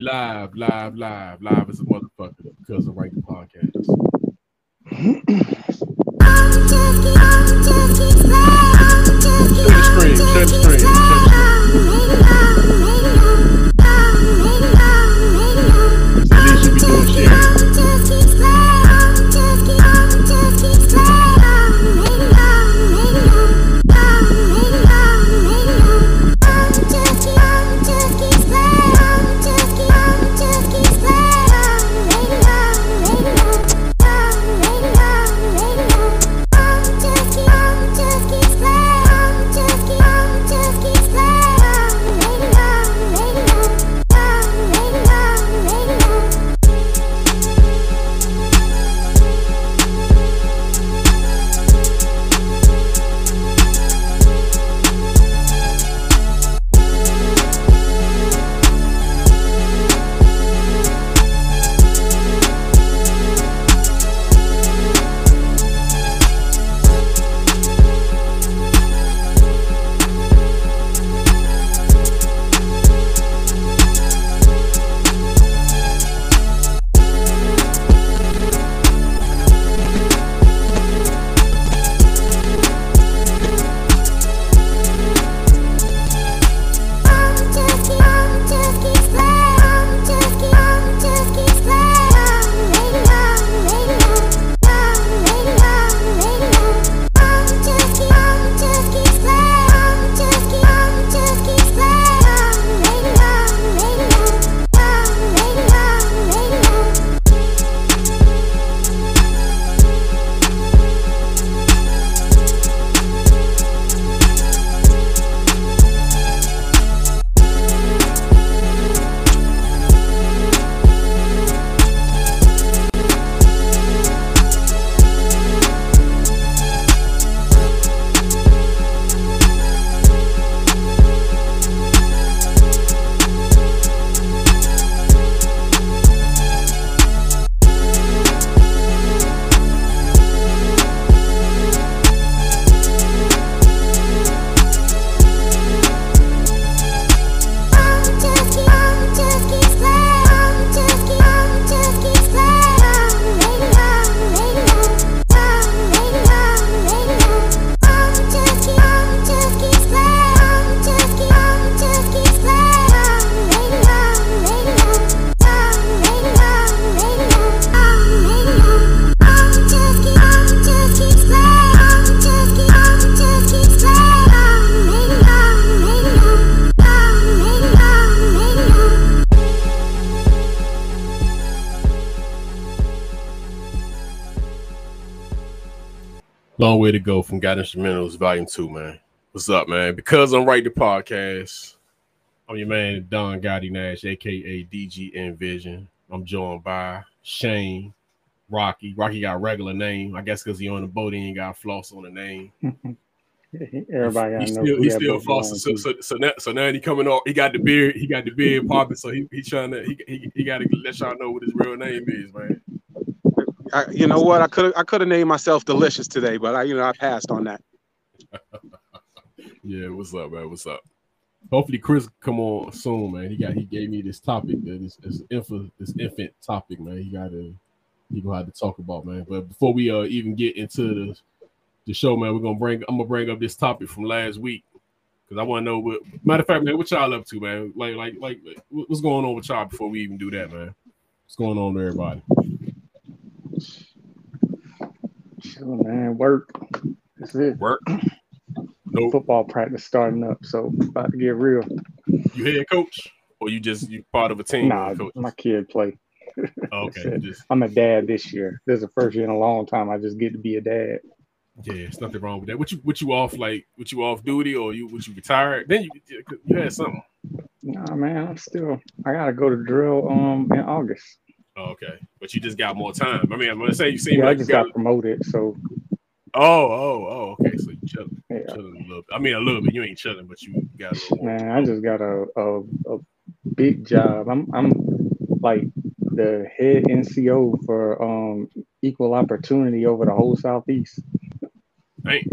Live, live, live, live as a motherfucker because of the Podcast. Shut the screen, the screen, the Long way to go from God Instrumentals Volume 2, man. What's up, man? Because I'm right the podcast. I'm your man, Don Gotti Nash, aka DG Envision. I'm joined by Shane, Rocky. Rocky got a regular name. I guess because he on the boat, he ain't got floss on the name. Everybody, he still, he still flossing. So, so, so, now, so now he coming off. He got the beard. He got the beard popping. So he, he trying to. He, he, he got to let y'all know what his real name is, man. I, you know what? I could I could have named myself Delicious today, but I you know I passed on that. Yeah, what's up, man? What's up? Hopefully, Chris come on soon, man. He got he gave me this topic, this infant this infant topic, man. He got to he gonna have to talk about, man. But before we uh even get into the the show, man, we're gonna bring I'm gonna bring up this topic from last week because I want to know what. Matter of fact, man, what y'all up to, man? Like like like what's going on with y'all before we even do that, man? What's going on with everybody? Sure, man, work. That's it. Work? Nope. Football practice starting up, so about to get real. You head coach, or you just you part of a team? Nah, coach? my kid play. Oh, okay, just I'm a dad this year. This is the first year in a long time I just get to be a dad. Yeah, it's nothing wrong with that. What you what you off like? What you off duty or you what you retired? Then you you had something. Nah, man, I'm still. I gotta go to drill um in August. Oh, okay, but you just got more time. I mean, I'm gonna say you seem Yeah, I like you just got. got promoted, so Oh, oh, oh. Okay, so you chilling, yeah. chilling a little. Bit. I mean, a little bit. You ain't chilling, but you got a little more. Man, I just got a, a a big job. I'm I'm like the head NCO for um equal opportunity over the whole southeast. Dang.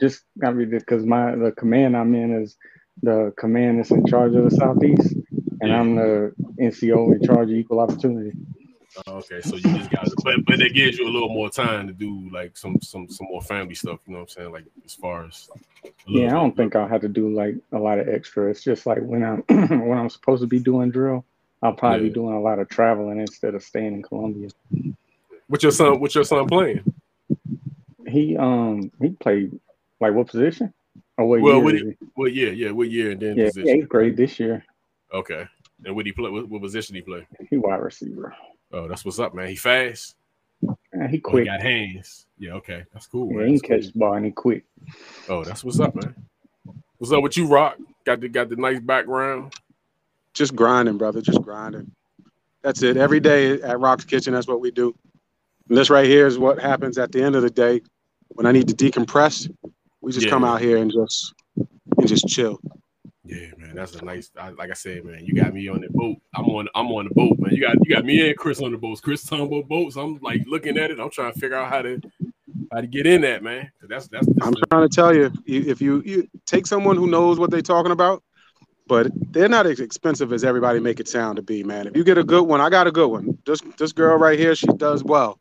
Just got me because my the command I'm in is the command that's in charge of the southeast, and Yeah. I'm the NCO in charge of equal opportunity. Oh, okay, so you just got, but but it gives you a little more time to do like some some some more family stuff. You know what I'm saying? Like as far as yeah, I don't think I'll have to do like a lot of extra. It's just like when I'm when I'm supposed to be doing drill, I'll probably yeah. be doing a lot of traveling instead of staying in Columbia. What's your son? What's your son playing? He um he played like what position? Or what well, year? What, he, well, yeah, yeah. What year and then yeah, position? eighth grade this year. Okay. And what he play? What, what position he play? He wide receiver. Oh, that's what's up, man. He fast. Yeah, oh, he quick. Oh, he got hands. Yeah, okay, that's cool. Yeah, man. he can catch the ball and he quick. Oh, that's what's up, man. What's up with you, Rock? Got the got the nice background. Just grinding, brother. Just grinding. That's it. Every day at Rock's Kitchen, that's what we do. And this right here is what happens at the end of the day when I need to decompress. We just yeah. come out here and just and just chill. Yeah, man, that's a nice. I, like I said, man, you got me on the boat. I'm on. I'm on the boat, man. You got you got me and Chris on the boats. Chris Tumbo boats. I'm like looking at it. I'm trying to figure out how to how to get in that, man. That's that's. that's I'm trying to tell you, if you you take someone who knows what they're talking about, but they're not as expensive as everybody make it sound to be, man. If you get a good one, I got a good one. This this girl right here, she does well.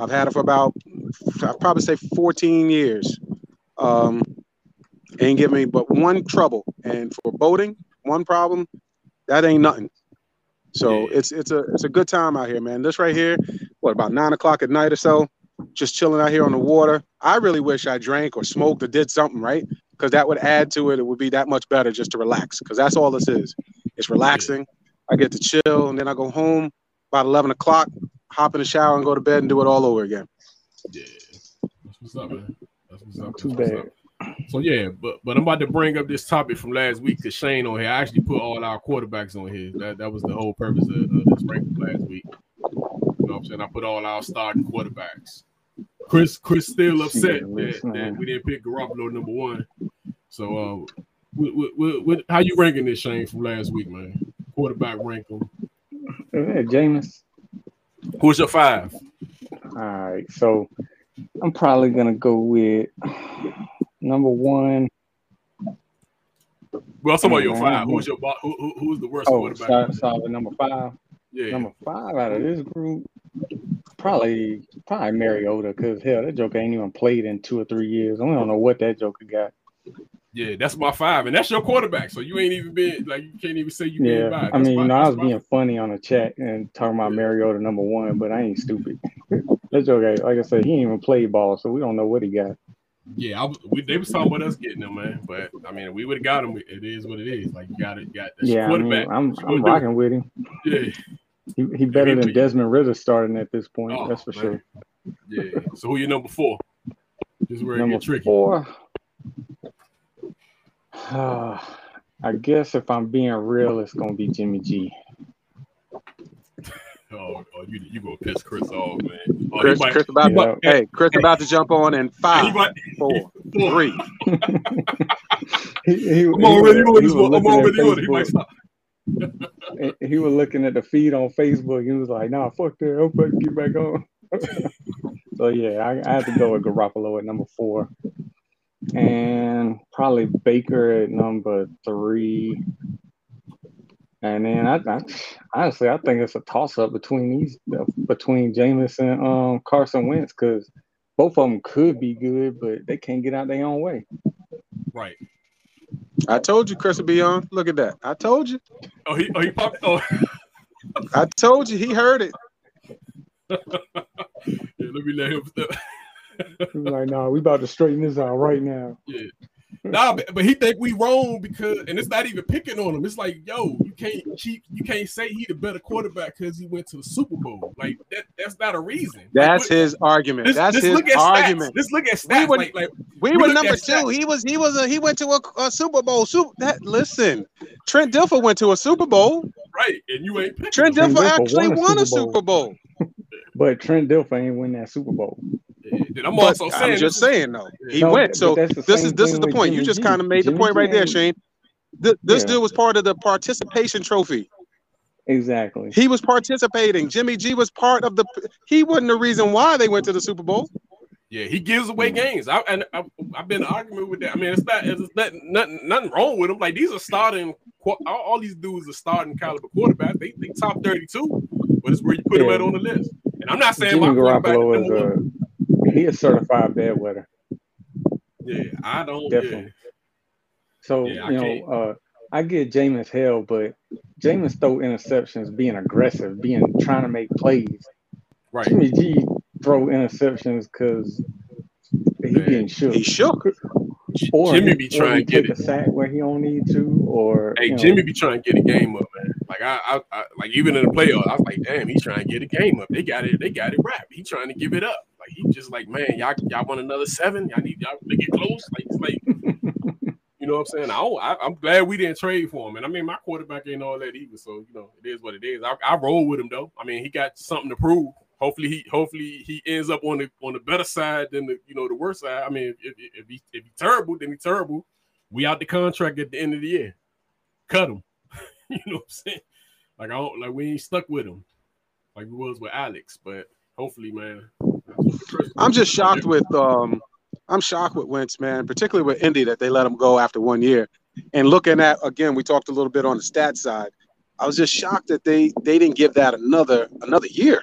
I've had her for about, I'd probably say 14 years. Um, ain't give me but one trouble. And for boating, one problem, that ain't nothing. So yeah. it's it's a it's a good time out here, man. This right here, what about nine o'clock at night or so, just chilling out here on the water. I really wish I drank or smoked or did something, right? Because that would add to it. It would be that much better just to relax. Because that's all this is. It's relaxing. I get to chill, and then I go home about eleven o'clock, hop in the shower, and go to bed and do it all over again. Yeah, that's what's up, man. That's what's up. Too bad. So yeah, but but I'm about to bring up this topic from last week to Shane on here. I actually put all our quarterbacks on here. That that was the whole purpose of, of this ranking last week. You know what I'm saying? I put all our starting quarterbacks. Chris Chris still upset that, that we didn't pick Garoppolo number one. So uh, what, what, what, how you ranking this Shane from last week, man? Quarterback ranking. Yeah, Jameis. Who's your five? All right, so I'm probably gonna go with number one. Well, talking about your five. Who's your who, who, who's the worst oh, quarterback? Solid number five. Yeah. Number five out of this group, probably probably Mariota, because hell, that joker ain't even played in two or three years. I don't know what that joker got. Yeah, that's my five, and that's your quarterback. So you ain't even been like you can't even say you. Yeah, I mean, my, you know, I was being funny on the chat and talking about yeah. Mariota number one, but I ain't stupid. that's okay. Like I said, he ain't even played ball, so we don't know what he got. Yeah, I we, they was talking about us getting him, man. But I mean, we would have got him. It is what it is. Like you got it, got yeah. quarterback. I mean, I'm, I'm rocking with him. Yeah, he, he better than Desmond Ridder starting at this point. Oh, that's for man. sure. Yeah. So who you number four? This is where number it get tricky. Four. Uh, I guess if I'm being real, it's gonna be Jimmy G. Oh, oh, you you gonna piss Chris off, man? Oh, Chris, might, Chris about to, hey, Chris hey. about to jump on in five, might, four, three. he, he, I'm already on this one. I'm already on it. He might stop. he was looking at the feed on Facebook. He was like, "Nah, fuck that. I'm fucking get back on." so yeah, I, I have to go with Garoppolo at number four, and probably Baker at number three. And then I, I, honestly, I think it's a toss up between these between Jameis and um, Carson Wentz because both of them could be good, but they can't get out their own way. Right. I told you Chris would be on. Look at that. I told you. Oh, he, oh, he popped. Oh. I told you. He heard it. yeah, let me let him. He's like, no, nah, we about to straighten this out right now. Yeah nah, but, but, he think we wrong because, and it's not even picking on him. It's like, yo, you can't cheat. You can't say he the better quarterback because he went to the Super Bowl. Like that, that's not a reason. That's like, his argument. that's his argument. Let's look at stats. We were, like, like, we, we were number two. Stats. He was he was a he went to a, a Super Bowl. Super that listen, Trent Dilfer went to a Super Bowl. Right, and you ain't Trent Dilfer, Dilfer actually won a Super Bowl. Super Bowl. but Trent Dilfer ain't win that Super Bowl. I'm but also saying, I'm just saying though, he no, went. So this is this is the point. You just kind of made Jimmy the point right there, Shane. This, this yeah. dude was part of the participation trophy. Exactly. He was participating. Jimmy G was part of the. He wasn't the reason why they went to the Super Bowl. Yeah, he gives away games. I and I, have been arguing with that. I mean, it's not it's not nothing nothing wrong with him. Like these are starting all, all these dudes are starting caliber quarterbacks. They, they top thirty two, but it's where you put yeah. them at on the list. And I'm not saying Jimmy my Garoppolo is a he is certified bad weather. Yeah, I don't. Definitely. Yeah. So yeah, you know, uh, I get Jameis hell, but Jameis throw interceptions, being aggressive, being trying to make plays. Right. Jimmy G throw interceptions because he Man, getting shook. He shook. Or Jimmy be trying to get it. a sack where he don't need to, or hey, Jimmy know. be trying to get a game up, man. Like I, I, I, like even in the playoffs, I was like, damn, he's trying to get a game up. They got it, they got it wrapped. He trying to give it up. He just like, man, y'all, y'all want another seven? Y'all need y'all to get close. Like it's like, you know what I'm saying? I, I, am glad we didn't trade for him. And I mean, my quarterback ain't all that either, so you know it is what it is. I, I roll with him though. I mean, he got something to prove hopefully he hopefully he ends up on the on the better side than the you know the worst side. I mean, if, if, if he if he's terrible, then he's terrible. We out the contract at the end of the year. Cut him. you know what I'm saying? Like I don't like we ain't stuck with him like we was with Alex, but hopefully, man. I'm just shocked with um I'm shocked with Wentz, man, particularly with Indy that they let him go after one year. And looking at again, we talked a little bit on the stat side. I was just shocked that they they didn't give that another another year.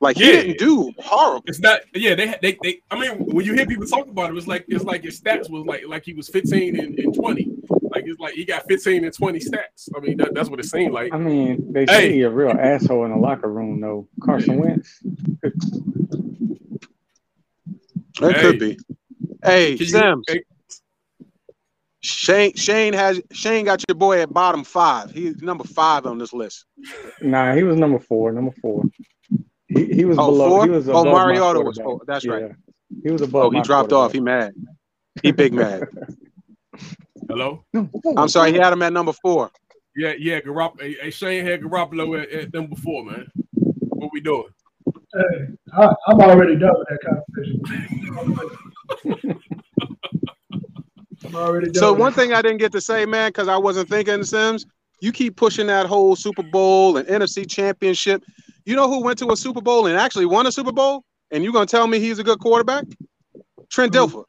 Like he didn't do horrible. It's not. Yeah, they they they. I mean, when you hear people talk about it, it's like it's like his stats was like like he was 15 and, and 20. Like it's like he got 15 and 20 stats. I mean, that, that's what it seemed like. I mean, they hey. say he a real asshole in the locker room though. Carson Wentz. That hey. could be. Hey, Sims. Hey. Shane Shane has Shane got your boy at bottom five. He's number five on this list. Nah, he was number four. Number four. He, he was oh, below. Four? He was oh, Mariota was four. That's yeah. right. He was above. Oh, he dropped off. He mad. He big mad. Hello. I'm sorry. He had him at number four. Yeah, yeah. Garoppolo. Hey, Shane had Garoppolo at, at number four, man. What we doing? Hey, I, am already done with that conversation. I'm already done. So one thing I didn't get to say, man, because I wasn't thinking Sims. You keep pushing that whole Super Bowl and NFC Championship. You know who went to a Super Bowl and actually won a Super Bowl? And you're gonna tell me he's a good quarterback? Trent Dilfer,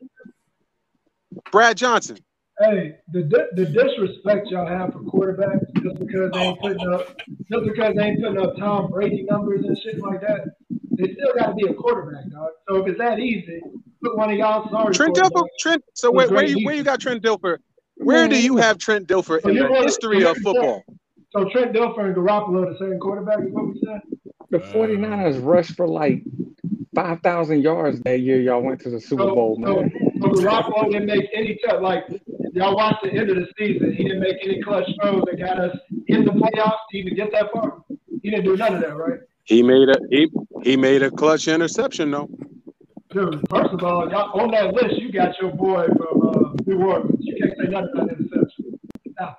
Brad Johnson. Hey, the the disrespect y'all have for quarterbacks just because they ain't putting up just because they ain't putting up Tom Brady numbers and shit like that. They still got to be a quarterback, dog. So if it's that easy, put one of y'all sorry. Trent Dilfer, Trent. So where, where you where you got Trent Dilfer? Where do you have Trent Dilfer in the history of football? So Trent Dilfer and Garoppolo are the same quarterback is what we said? The 49ers rushed for like 5,000 yards that year y'all went to the Super so, Bowl, man. So, so Garoppolo didn't make any cut. Like, y'all watched the end of the season. He didn't make any clutch throws that got us in the playoffs to even get that far. He didn't do none of that, right? He made a he, he made a clutch interception, though. Dude, first of all, y'all, on that list, you got your boy from uh, New Orleans. You can't say nothing about interception. Now,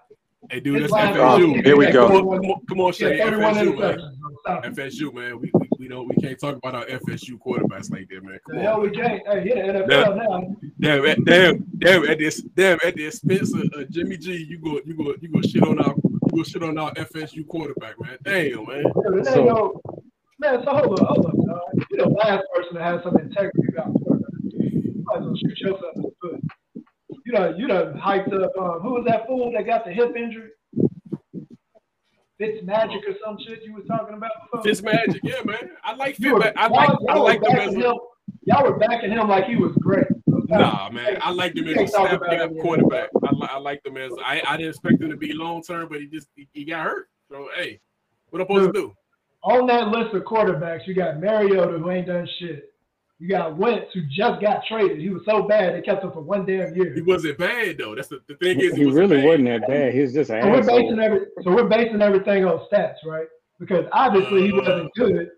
Hey, dude, that's FSU. Here we go. Come on, come on, come on Shay. FSU, man. FSU, man. We, we, we don't we can't talk about our FSU quarterbacks like that, man. Come on. Hell, we can't. Hey, yeah, NFL now. Damn, damn, damn, damn, at this, damn, at the expense of uh, Jimmy G, you go, you go, you go shit on our, you go shit on our FSU quarterback, man. Damn, man. Yeah, so, man, so hold on, hold on, dog. You're the last person to have some integrity about quarterback. You might as well shoot yourself in the foot you know, you know, hyped up. Um, who was that fool that got the hip injury? Fitz Magic or some shit you was talking about before? Fitz Magic, yeah, man. I like Fitz. I like, I like as him. Y'all were backing him like he was great. Nah, man, I like him as a snap up quarterback. I, li- I like him as I, I didn't expect him to be long term, but he just he, he, got hurt. So hey, what am I supposed Dude, to do? On that list of quarterbacks, you got Mariota who ain't done shit. You got Wentz who just got traded. He was so bad they kept him for one damn year. He wasn't bad though. That's the, the thing is he, he really bad. wasn't that bad. He was just an so we're basing every, so we're basing everything on stats, right? Because obviously uh, he wasn't good.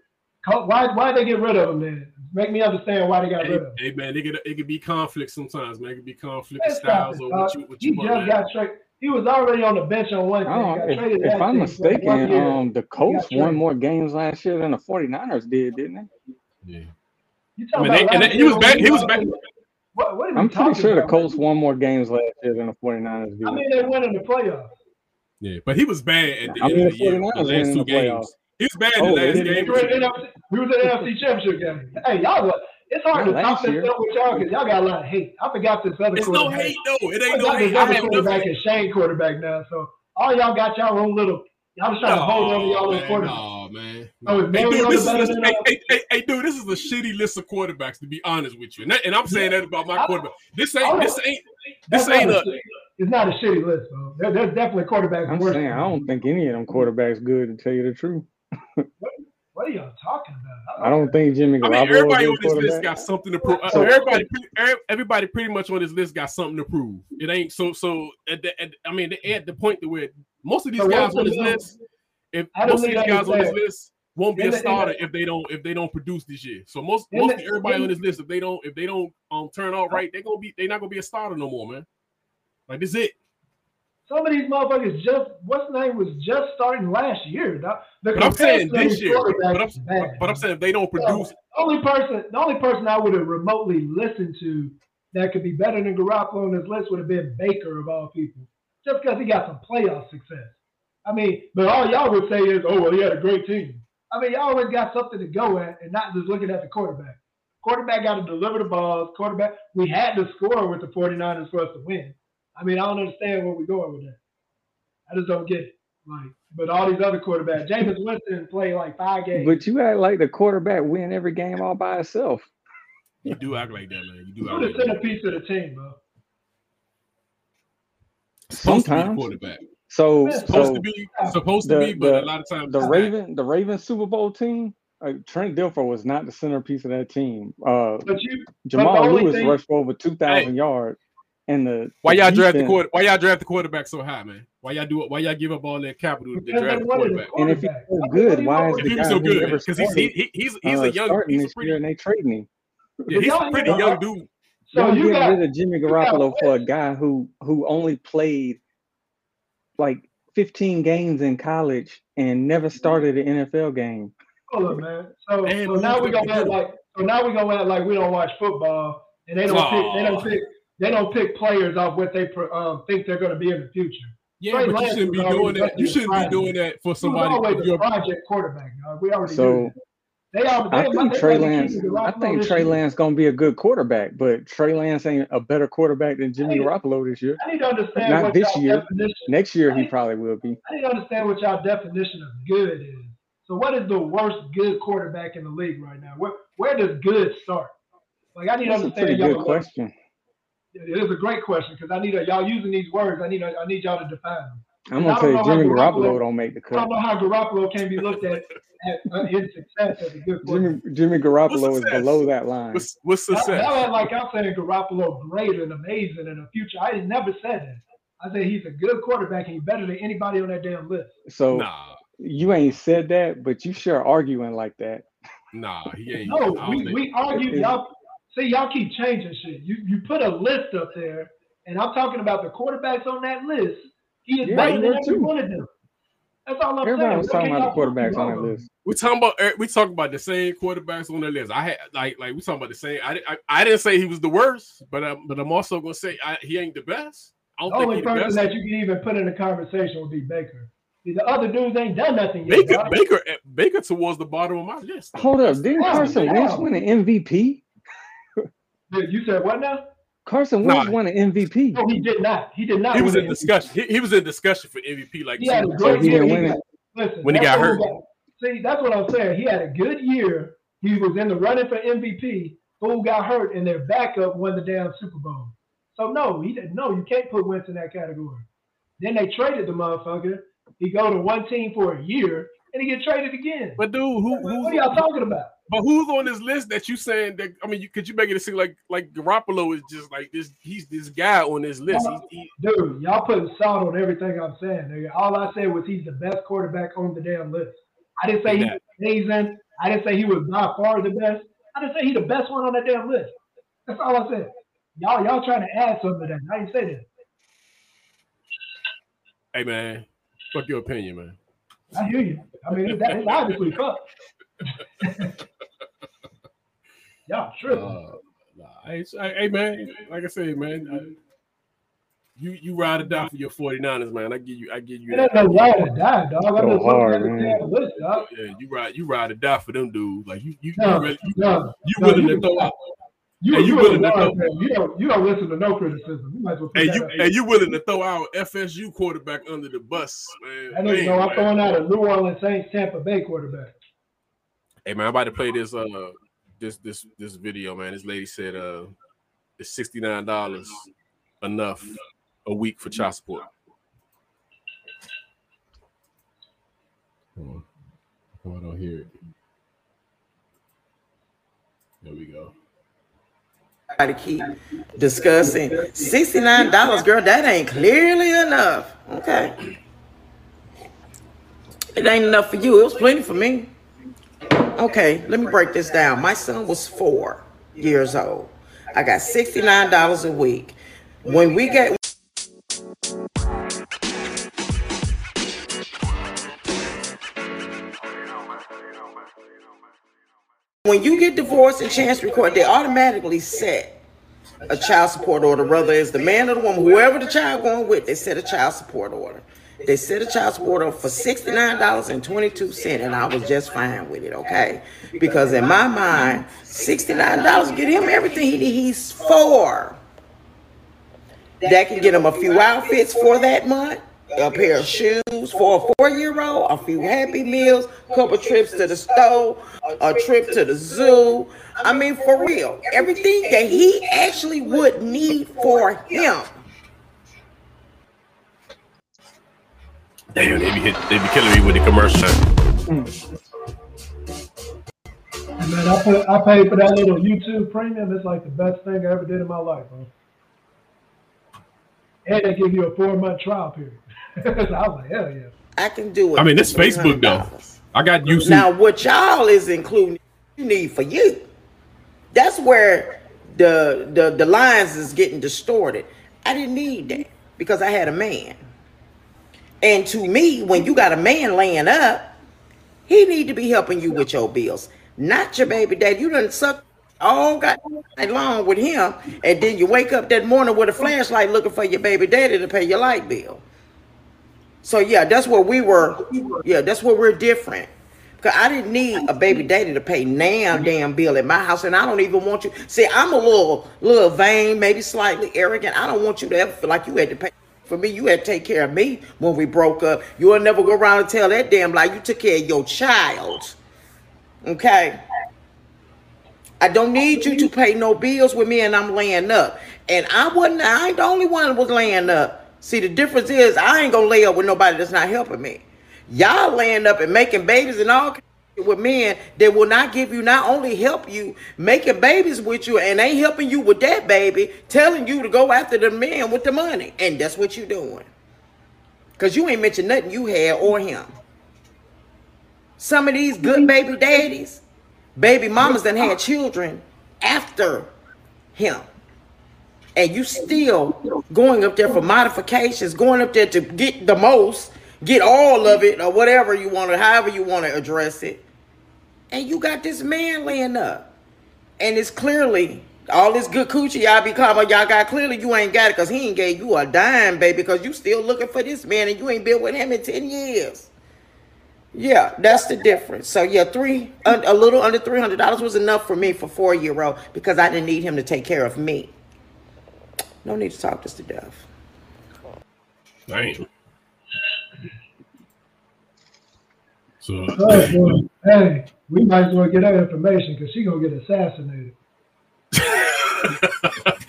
Why why they get rid of him then? Make me understand why they got hey, rid of him. Hey man, it could it could be conflict sometimes, man. It could be conflict of styles or what you what you He just man. got traded. He was already on the bench on one team. If, if I'm mistaken, um, the Colts won more games last year than the 49ers did, didn't they? Yeah. You I mean, they, and he was back. He was back. What, what I'm pretty sure about? the Colts won more games last year than the 49ers did. I mean, they won in the playoffs. Yeah, but he was bad at the I end mean, of the, the year. The last two games. He was bad oh, in the oh, last game. We was in the NFC Championship game. Hey, y'all, it's hard Not to talk last this year. stuff with y'all because y'all got a lot of hate. I forgot this other It's no hate though. It I ain't no forgot hate. this I other have quarterback nothing. is Shane quarterback now. So all y'all got y'all own little. Y'all just trying to hold on to y'all little man, quarterback. no, man. Oh, Hey, dude, this is a, hey, hey, hey, hey, dude, this is a shitty list of quarterbacks. To be honest with you, and, that- and I'm saying that about my quarterback. This ain't. This ain't. This ain't a a. shit- It's not a shitty list, bro. There, there's definitely quarterbacks I'm saying I don't think any of them quarterbacks good to tell you the truth. What are y'all talking about? I don't think Jimmy I mean, everybody on this list got something to prove. Uh, So- everybody, pretty- everybody, pretty much on this list got something to prove. It ain't so. So at the, at, I mean, they at the point to where most of these So guys on the this little- list, if I most of these guys on this list won't be In a starter the- if they don't if they don't produce this year. So most most the- everybody on this list, if they don't if they don't um turn out right, they're gonna be they're not gonna be a starter no more, man. Like this is it. Some of these motherfuckers just what's name was just starting last year. dog. The But I'm saying this year. But I'm, but I'm saying if they don't produce, The only person, the only person I would have remotely listened to that could be better than Garoppolo on this list would have been Baker of all people, just because he got some playoff success. I mean, but all y'all would say is, oh well, he had a great team. I mean, y'all always got something to go at, and not just looking at the quarterback. Quarterback got to deliver the balls. Quarterback, we had to score with the 49ers for us to win. I mean, I don't understand where we're going with that. I just don't get it. Like, but all these other quarterbacks, Jameis Winston played like five games. But you act like the quarterback win every game all by itself. you do act like that, man. You do Who act the like that. centerpiece of the team, bro? Supposed to be the Sometimes. quarterback. So, Yeah, Supposed so to be supposed the- to be, but the- a lot of times the it's not. Raven, the Raven Super Bowl team, uh, Trent Dilfer was not the centerpiece of that team. Uh, But you, Jamal the Lewis thing- rushed for over two thousand yards, and the Why the y'all draft the quarter? Why y'all draft the quarterback so high, man? Why y'all do it? Why y'all give up all that capital to draft the wanted quarterback? And if he's so good, what do you why is If the he guy was so good, because he's he, he's he's uh, a young starting he's this pretty year, and they trading him? yeah, he's a pretty young dude. So Y'all you getting got rid of Jimmy Garoppolo for a guy who who only played like 15 games in college and never started an NFL game. hold on, man. So, And so now we moved up gonna act like so now we gonna act like we don't watch football and they don't pick they don't pick they don't pick players off what they pro- um, think they're gonna be in the future. Yeah, Trey but you shouldn't be doing that. You shouldn't be Friday. doing that for He was somebody. always If a project quarterback, dog. We already So. They all, they, I think they Trey might Lance. I think this Trey year. Lance gonna be a good quarterback, but Trey Lance ain't a better quarterback than Jimmy Hey, Garoppolo this year. I need to understand Not what this y'all year. definition. Next year he probably will be. I need to understand what y'all definition of good is. So, what is the worst good quarterback in the league right now? Where where does good start? Like, I need to That's a pretty y'all. good level. question. It is a great question because I need a, y'all using these words. I need a, I need y'all to define them. I'm gonna don't tell you, Jimmy Garoppolo- Garoppolo don't make the cut. I don't know how Garoppolo can be looked at at uh, his success as a good Jimmy. Jimmy Garoppolo is below that line. what's, what's success? y'all act like I'm saying Garoppolo great and amazing in the future. I never said that. I said he's a good quarterback and he's better than anybody on that damn list. So Nah, you ain't said that, but you sure arguing like that. nah, he ain't. No, we, think- we argue. Y'all see, y'all keep changing shit. You you put a list up there, and I'm talking about the quarterbacks on that list. He is Yeah, better you than were every too. one of them. That's all I'm Everybody saying. was talking about the y'all prove me quarterbacks on that list. we talking about er, we talking about the same quarterbacks on the list. I had like like we talking about the same. I, I, I didn't say he was the worst, but um, but I'm also gonna say I, he ain't the best. I The don't think only he person best. that you can even put in a conversation would be Baker. See, the other dudes ain't done nothing yet. Baker dog. Baker eh, Baker towards the bottom of my list. Hold up, That's- didn't Carson yeah. Wentz win an MVP? You said what now? Carson Nah. Wentz won an MVP. No, he did not. He did not. He was in the discussion. He, he was in discussion for MVP like He had a two- great he year. He win got- listen, When he that got fool hurt. see, that's what I'm saying. He had a good year. He was in the running for MVP. Who got hurt, and their backup won the damn Super Bowl. So no, he didn't. No, you can't put Wentz in that category. Then they traded the motherfucker. He go to one team for a year, and he get traded again. But dude, who, who's what are y'all talking about? but who's on this list that you saying that? I mean, you, could you make it seem like like Garoppolo is just like this? He's this guy on this list. He, he, Dude, y'all putting salt on everything I'm saying. Nigga. All I said was he's the best quarterback on the damn list. I didn't say he was amazing. I didn't say he was by far the best. I didn't say he's the best one on that damn list. That's all I said. Y'all, y'all trying to add something to that. I didn't say that. hey man, fuck your opinion, man. I hear you. I mean, that is obviously fuck. y'all tripping. Uh, nah, hey, hey, hey, man, like I said, man, you you ride or die for your 49ers, man. I give you I give you It ain't that. no ride or die, dog. I'm Go just hard, looking man. at list, dog. Yeah, you ride you ride or die for them dudes. Like you you you, No, really, you, no, you no, willing you- to throw out You, Hey, you you, willing to fan. you don't you don't listen to no criticism. You might as well and you and you willing to throw our FSU quarterback under the bus, man. I don't Man, know. I'm throwing out a New Orleans Saints Tampa Bay quarterback. Hey man, I'm about to play this uh this this this video, man. This lady said uh it's sixty nine dollars enough a week for child support. Hold on. Oh, I don't hear it. There we go. To keep discussing. $69, girl, that ain't clearly enough. Okay. It ain't enough for you. It was plenty for me. Okay, let me break this down. My son was four years old. I got $69 a week. When we get when you get divorced in chancery court, they automatically set a child support order, whether it's the man or the woman, whoever the child going with, they set a child support order. They set a child support order for $69.22, and I was just fine with it, okay? Because in my mind, $69 get him everything he He's for. That can get him a few outfits for that month, a pair of shoes for a four-year-old, a few Happy Meals, a couple trips to the store, a trip to the zoo. I mean, for real, everything that he actually would need for him. Damn, they be hit, they be killing me with the commercial. And man, I put I paid for that little YouTube premium. It's like the best thing I ever did in my life, bro. And they give you a four month trial period. So I was like, hell yeah. I can do it. I mean, it's Facebook though. I got used to Now, what y'all is including, you need for you. That's where the the the lines is getting distorted. I didn't need that because I had a man. And to me, when you got a man laying up, he need to be helping you with your bills, not your baby dad. You done suck all got night long with him, and then you wake up that morning with a flashlight looking for your baby daddy to pay your light bill. So yeah, that's where we were. Yeah, that's where we're different. Cause I didn't need a baby daddy to pay now damn bill at my house, and I don't even want you. See, I'm a little, little vain, maybe slightly arrogant. I don't want you to ever feel like you had to pay for me. You had to take care of me when we broke up. You'll never go around and tell that damn lie. You took care of your child. Okay. I don't need you to pay no bills with me, and I'm laying up. And I wasn't. I ain't the only one that was laying up. See, the difference is I ain't gonna lay up with nobody that's not helping me. Y'all laying up and making babies and all with men that will not give you, not only help you making babies with you, and ain't helping you with that baby, telling you to go after the man with the money, and that's what you doing. Cause you ain't mentioned nothing you had or him. Some of these good baby daddies, baby mamas that had children after him. And you still going up there for modifications, going up there to get the most, get all of it, or whatever you want to, however you want to address it. And you got this man laying up. And it's clearly all this good coochie y'all be calling y'all got clearly you ain't got it because he ain't gave you a dime, baby, because you still looking for this man and you ain't been with him in 10 years. Yeah, that's the difference. So yeah, three a little under three hundred dollars was enough for me for four year old because I didn't need him to take care of me. No need to talk this to death. Damn. So Oh. Hey, we might as well get her information because she gonna get assassinated.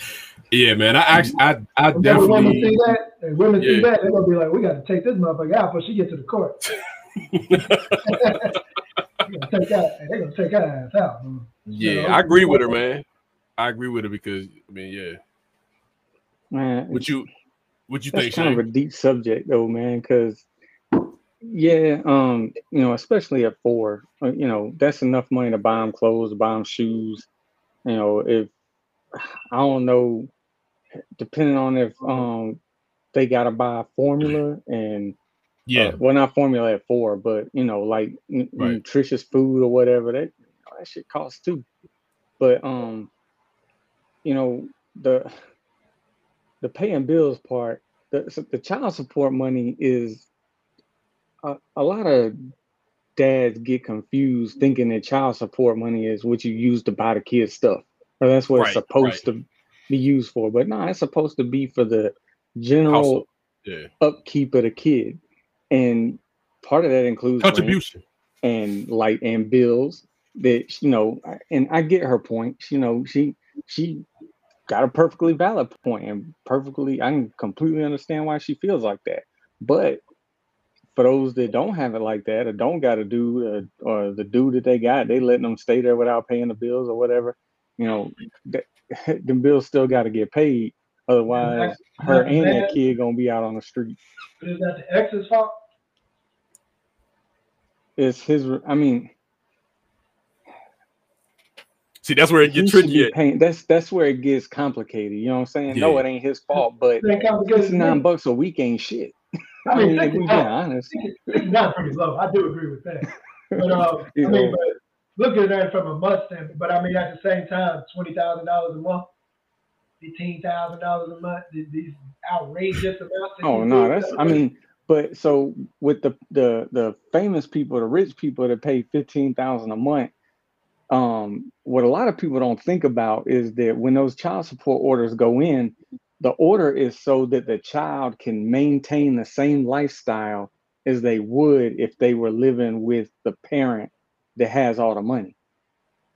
yeah, man. I actually, I, I Whenever women definitely. see that, and women see that, they're gonna be like, "We got to take this motherfucker out before she get to the court." Take that. They're gonna take that ass out. man. Yeah, I agree with her, man. I agree with her because I mean, yeah. Man, What you, what you that's think, kind of a deep subject though, man, because yeah, um, you know, especially at four, uh, you know, that's enough money to buy them clothes, buy them shoes. You know, if I don't know, depending on if um they gotta buy formula and Yeah, uh, well, not formula at four, but you know, like n- Right. nutritious food or whatever. That that shit costs too. But um, you know, the the paying bills part, the the child support money is a, a lot of dads get confused thinking that child support money is what you use to buy the kids stuff, or that's what it's Right, supposed to be used for. But no, it's supposed to be for the general Yeah. upkeep of the kid, and part of that includes Contribution. and light and bills that you know and i get her point you know she she got a perfectly valid point and perfectly i can completely understand why she feels like that. But for those that don't have it like that or don't got to do uh, or the do that they got they letting them stay there without paying the bills or whatever you know that, the bills still got to get paid. Otherwise her and that kid gonna be out on the street. But is that the ex's fault? it's his i mean See, that's where it gets tricky. paying. That's that's where it gets complicated. You know what I'm saying? No, it ain't his fault, but It ain't complicated to sixty nine me. bucks a week ain't shit. I I mean, mean, if we being honest, It's not pretty low. I do agree with that. But um, I mean, but looking at it from a month standpoint, but I mean, at the same time, twenty thousand dollars a month, fifteen thousand dollars a month, th- these outrageous amounts. that oh no, do, that's I mean, but so with the the the famous people, the rich people that pay fifteen thousand a month, um, what a lot of people don't think about is that when those child support orders go in, the order is so that the child can maintain the same lifestyle as they would if they were living with the parent that has all the money.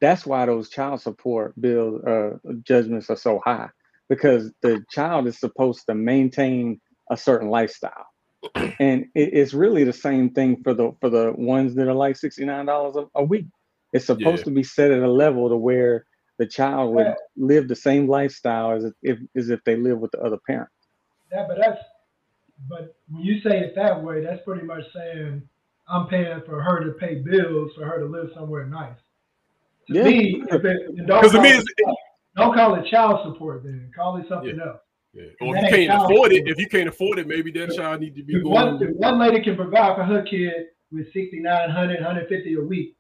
That's why those child support bill uh, judgments are so high because the child is supposed to maintain a certain lifestyle, and it, it's really the same thing for the for the ones that are like sixty nine dollars a week. It's supposed Yeah. to be set at a level to where the child would live the same lifestyle as if as if they live with the other parent. Yeah, but that's but when you say it that way, that's pretty much saying I'm paying for her to pay bills for her to live somewhere nice. To Yeah. me, if it, don't, 'Cause to call me it, it's- don't call it child support then. Call it something else. Yeah. Or if you can't child afford it, support. if you can't afford it, maybe that child need to be If one, going. one lady can provide for her kid with 69, 100, 150 a week,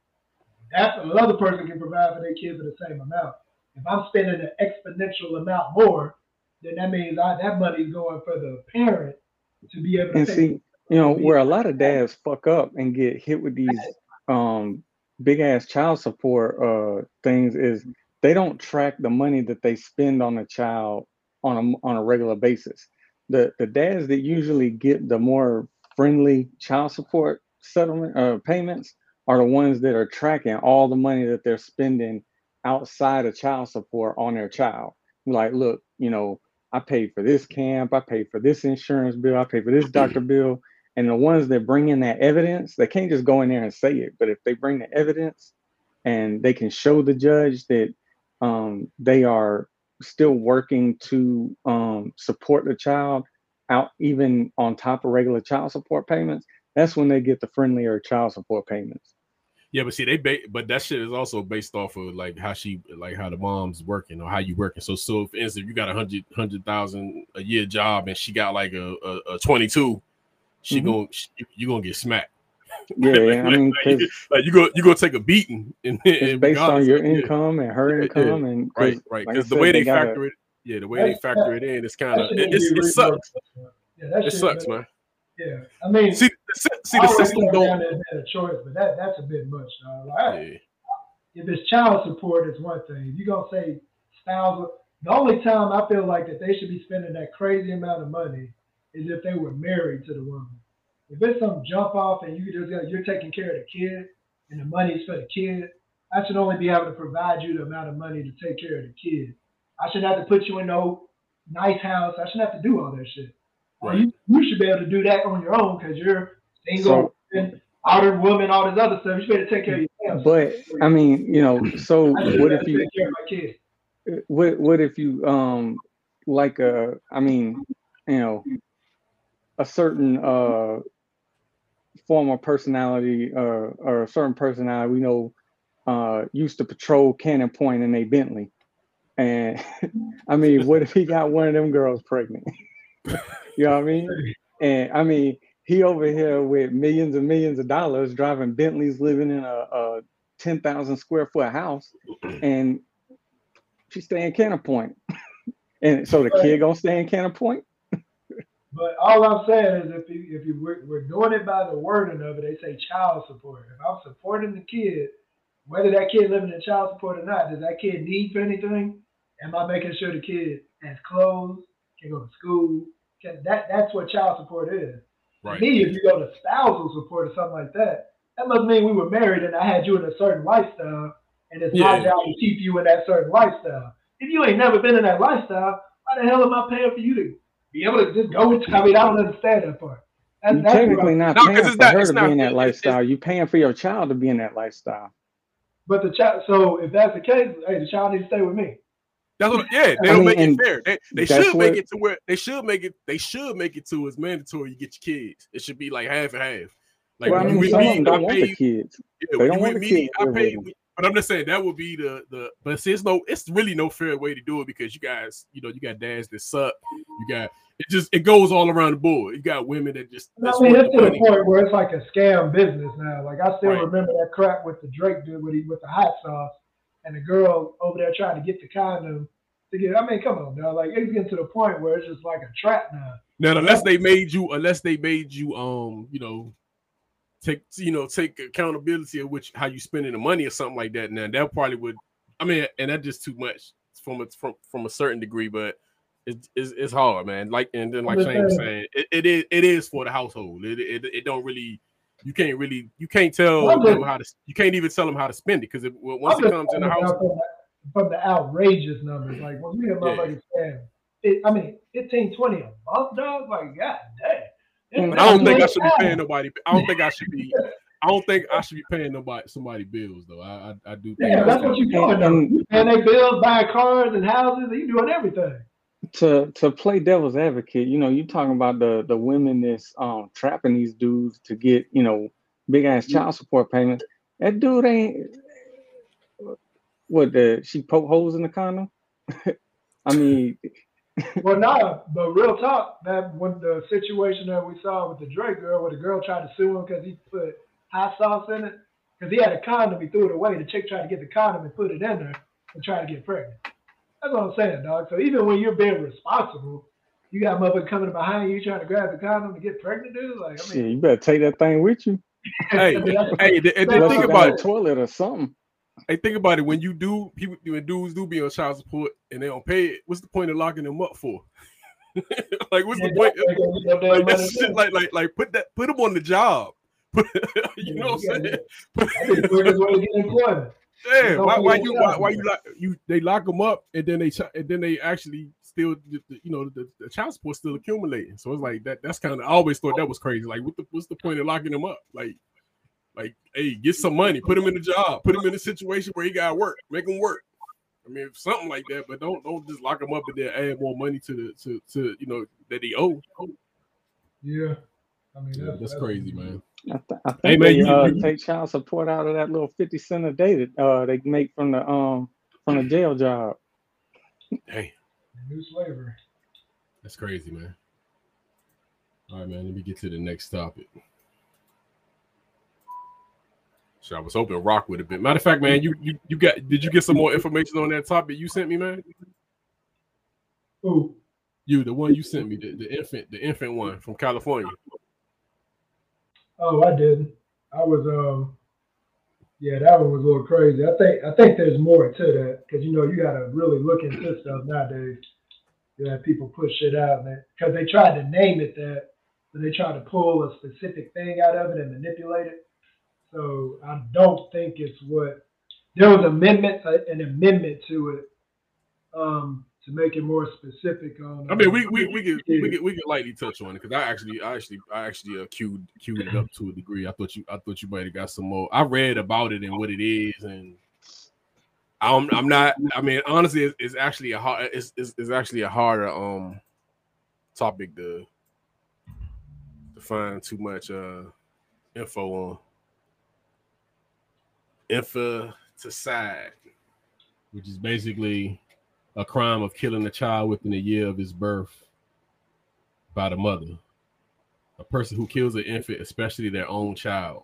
that another person can provide for their kids for the same amount. If I'm spending an exponential amount more, then that means I, that money is going for the parent to be able to And pay. see, you know, where a lot of dads fuck up and get hit with these um big ass child support uh things is they don't track the money that they spend on a child on a on a regular basis. The the dads that usually get the more friendly child support settlement uh payments are the ones that are tracking all the money that they're spending outside of child support on their child. Like, look, you know, I paid for this camp, I paid for this insurance bill, I paid for this doctor bill. And the ones that bring in that evidence, they can't just go in there and say it. But if they bring the evidence and they can show the judge that um, they are still working to um, support the child out, even on top of regular child support payments, that's when they get the friendlier child support payments. Yeah, but see, they ba- but that shit is also based off of like how she like how the mom's working or how you working. So, so for instance, you got a hundred hundred thousand a year job and she got like a a, a twenty two, she Mhm. gonna she, you gonna get smacked. Yeah, I mean, like, 'cause like you go you gonna take a beating. And, it's and based on regardless your of- yeah, income and her Yeah, yeah. income, and 'cause, right, right. like Because the way they, gotta- factor it, yeah, the way they factor it in, it's kind of That it, shit it's, need to it sucks. Yeah, that It sucks, man. Yeah, I mean, See, the, sy- see the system don't. had a choice, but that that's a bit much. Like, Yeah. if it's child support, it's one thing. If you're gonna say spousal, the only time I feel like that they should be spending that crazy amount of money is if they were married to the woman. If it's some jump off and you just you're taking care of the kid and the money's for the kid, I should only be able to provide you the amount of money to take care of the kid. I shouldn't have to put you in no nice house. I shouldn't have to do all that shit. Right. You, you should be able to do that on your own because you're single, So- outer woman, all this other stuff. You should be able to take care of yourself. But I mean, you know, so what if you take care of my kids? what what if you um like a I mean, you know, a certain uh form of personality uh, or a certain personality we know uh used to patrol Cannon Point in a Bentley. And I mean, what if he got one of them girls pregnant? you know what I mean? And I mean, he over here with millions and millions of dollars driving Bentleys, living in a, a 10,000 square foot house, and she's staying Cannon Point. And so the kid gonna stay in Cannon Point. But all I'm saying is, if you if you we're, we're doing it by the wording of it, they say child support. If I'm supporting the kid, whether that kid living in child support or not, does that kid need for anything? Am I making sure the kid has clothes, can go to school? Can, that that's what child support is. Right. Me, if you go to spousal support or something like that, that must mean we were married and I had you in a certain lifestyle, and it's my Yeah. job to keep you in that certain lifestyle. If you ain't never been in that lifestyle, why the hell am I paying for you to be able to just go with? I mean, I don't understand that part. That's, You that's what technically not No, 'cause paying it's for not- her it's to not- be in that lifestyle. You're paying for your child to be in that lifestyle. But the child, so if that's the case, hey, the child needs to stay with me. That's what. Yeah, they I don't mean, make it fair. They, they should make what- it to where they should make it. They should make it to it's mandatory. You get your kids. It should be like half and half. Like well, I mean, with some me, don't I want pay the kids. Yeah, They don't you want with the me, kids I pay. Really. But I'm just saying that would be the the. But see, it's no. It's really no fair way to do it because you guys, you know, you got dads that suck. You got it. Just it goes all around the board. You got women that just. I mean, it's to the point where it's like a scam business now. Like I still Right. remember that crap with the Drake dude with, he, with the hot sauce and the girl over there trying to get the condom to get. I mean, come on, dog. Like it's getting to the point where it's just like a trap now. Now, unless they made you, unless they made you, um, you know, take, you know, take accountability of which how you spending the money or something like that. Now that probably would, I mean, and that's just too much from a from from a certain degree, but it's it's, it's hard, man. Like and then like Shane was saying, it, it is it is for the household. It, it it don't really. You can't really, you can't tell Well, them but- how to, you can't even tell them how to spend it because it, well, once I'm it comes in the house, From the, from the outrageous numbers, like when you hear Yeah. motherfuckers saying, it, I mean, 15, 20 a month, dog. Like, god damn. But I don't think I should be paying nobody. I don't think I should be. I don't think I should be paying nobody somebody bills though. I I, I do. Think Yeah, that's what you're doing. though. And- You paying their bills, buying cars and houses, and you doing everything. To to play devil's advocate, you know, you're talking about the the women that's um trapping these dudes to get you know big ass child support payments. That dude ain't what the she poke holes in the condom. I mean, Well, nah, but real talk, that when the situation that we saw with the Drake girl, where the girl tried to sue him because he put hot sauce in it, because he had a condom, he threw it away. The chick tried to get the condom and put it in there and try to get pregnant. That's what I'm saying, dog. So even when you're being responsible, you got mother coming behind you trying to grab the condom to get pregnant, dude. Like, I shit, mean, you better take that thing with you. Hey, that's- hey, and then Unless think about it. a toilet or something. Hey, think about it. When you do, people, when dudes do be on child support and they don't pay it, what's the point of locking them up for? like, what's the point? They gonna get no damn Like, that's shit, like, like, like, put that, put them on the job. you know what I'm saying? That's the quickest way to get employment. Yeah, why, why you, why, why you lock you? They lock them up and then they, and then they actually still, the- the- you know, the, the child support still accumulating. So it's like that. That's kind of. I always thought that was crazy. Like, what the, what's the point of locking them up? Like, like, hey, get some money, put him in a job, put him in a situation where he got to work, make him work. I mean, something like that, but don't don't just lock him up and then add more money to the to to you know that he owe. Yeah. I mean, Yeah, that's, that's crazy, man. I, th- I think Hey, man, they you- uh, you- take child support out of that little fifty cent a day that uh, they make from the um from the jail job. Hey, new slavery. that's crazy, man. All right, man. Let me get to the next topic. So I was hoping Rock would have been. Matter of fact, man, you you you got did you get some more information on that topic you sent me, man? Ooh. You, the one you sent me, the, the infant, the infant one from California. Oh, I didn't. I was um yeah, that one was a little crazy. I think I think there's more to that because you know you gotta really look into stuff nowadays. You have people push shit out because they tried to name it that, but they tried to pull a specific thing out of it and manipulate it. So I don't think it's what there was amendment an amendment to it um to make it more specific on. I mean, we we we could we could we could lightly touch on it because I actually I actually I actually uh, queued queued it up to a degree. I thought you I thought you might have got some more. I read about it and what it is, and I'm I'm not. I mean, honestly, it's, it's actually a hard. It's, it's it's actually a harder um topic to to find too much uh info on. Info to side, which is basically a crime of killing a child within a year of his birth by the mother. A person who kills an infant, especially their own child.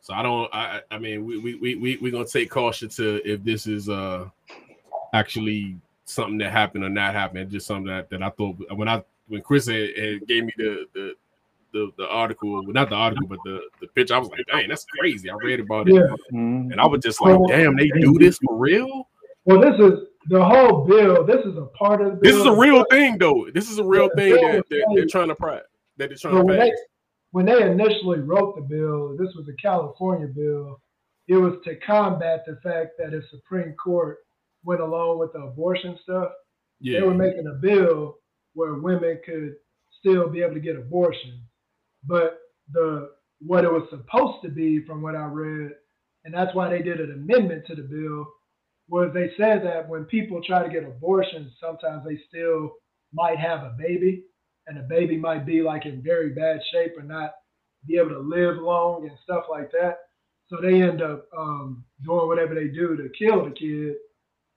So I don't. I. I mean, we we we we we're gonna take caution to if this is uh actually something that happened or not happened. Just something that, that I thought when I when Chris had, had gave me the the the, the article, well, not the article, but the the picture, I was like, dang, that's crazy. I read about it, Yeah. And I was just like, damn, they do this for real. Well, this is the whole bill. This is a part of the bill. This is a real thing, though. This is a real Yeah, thing that, that they're trying to pri- that they're trying So to when pass. they when they initially wrote the bill, this was a California bill. It was to combat the fact that if Supreme Court went along with the abortion stuff, Yeah, they were making a bill where women could still be able to get abortion. But the what it was supposed to be, from what I read, and that's why they did an amendment to the bill, was they said that when people try to get abortions, sometimes they still might have a baby, and the baby might be like in very bad shape or not be able to live long and stuff like that. So they end up um, doing whatever they do to kill the kid,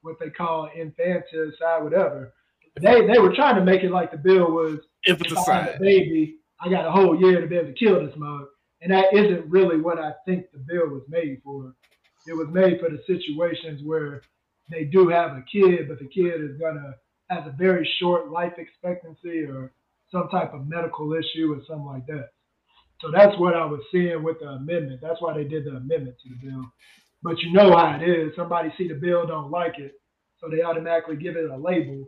what they call infanticide, whatever. They they were trying to make it like the bill was if infanticide. a baby, I got a whole year to be able to kill this mug. And that isn't really what I think the bill was made for. It was made for the situations where they do have a kid, but the kid is gonna has a very short life expectancy or some type of medical issue or something like that. So that's what I was seeing with the amendment. That's why they did the amendment to the bill. But you know how it is. Somebody see the bill, don't like it, so they automatically give it a label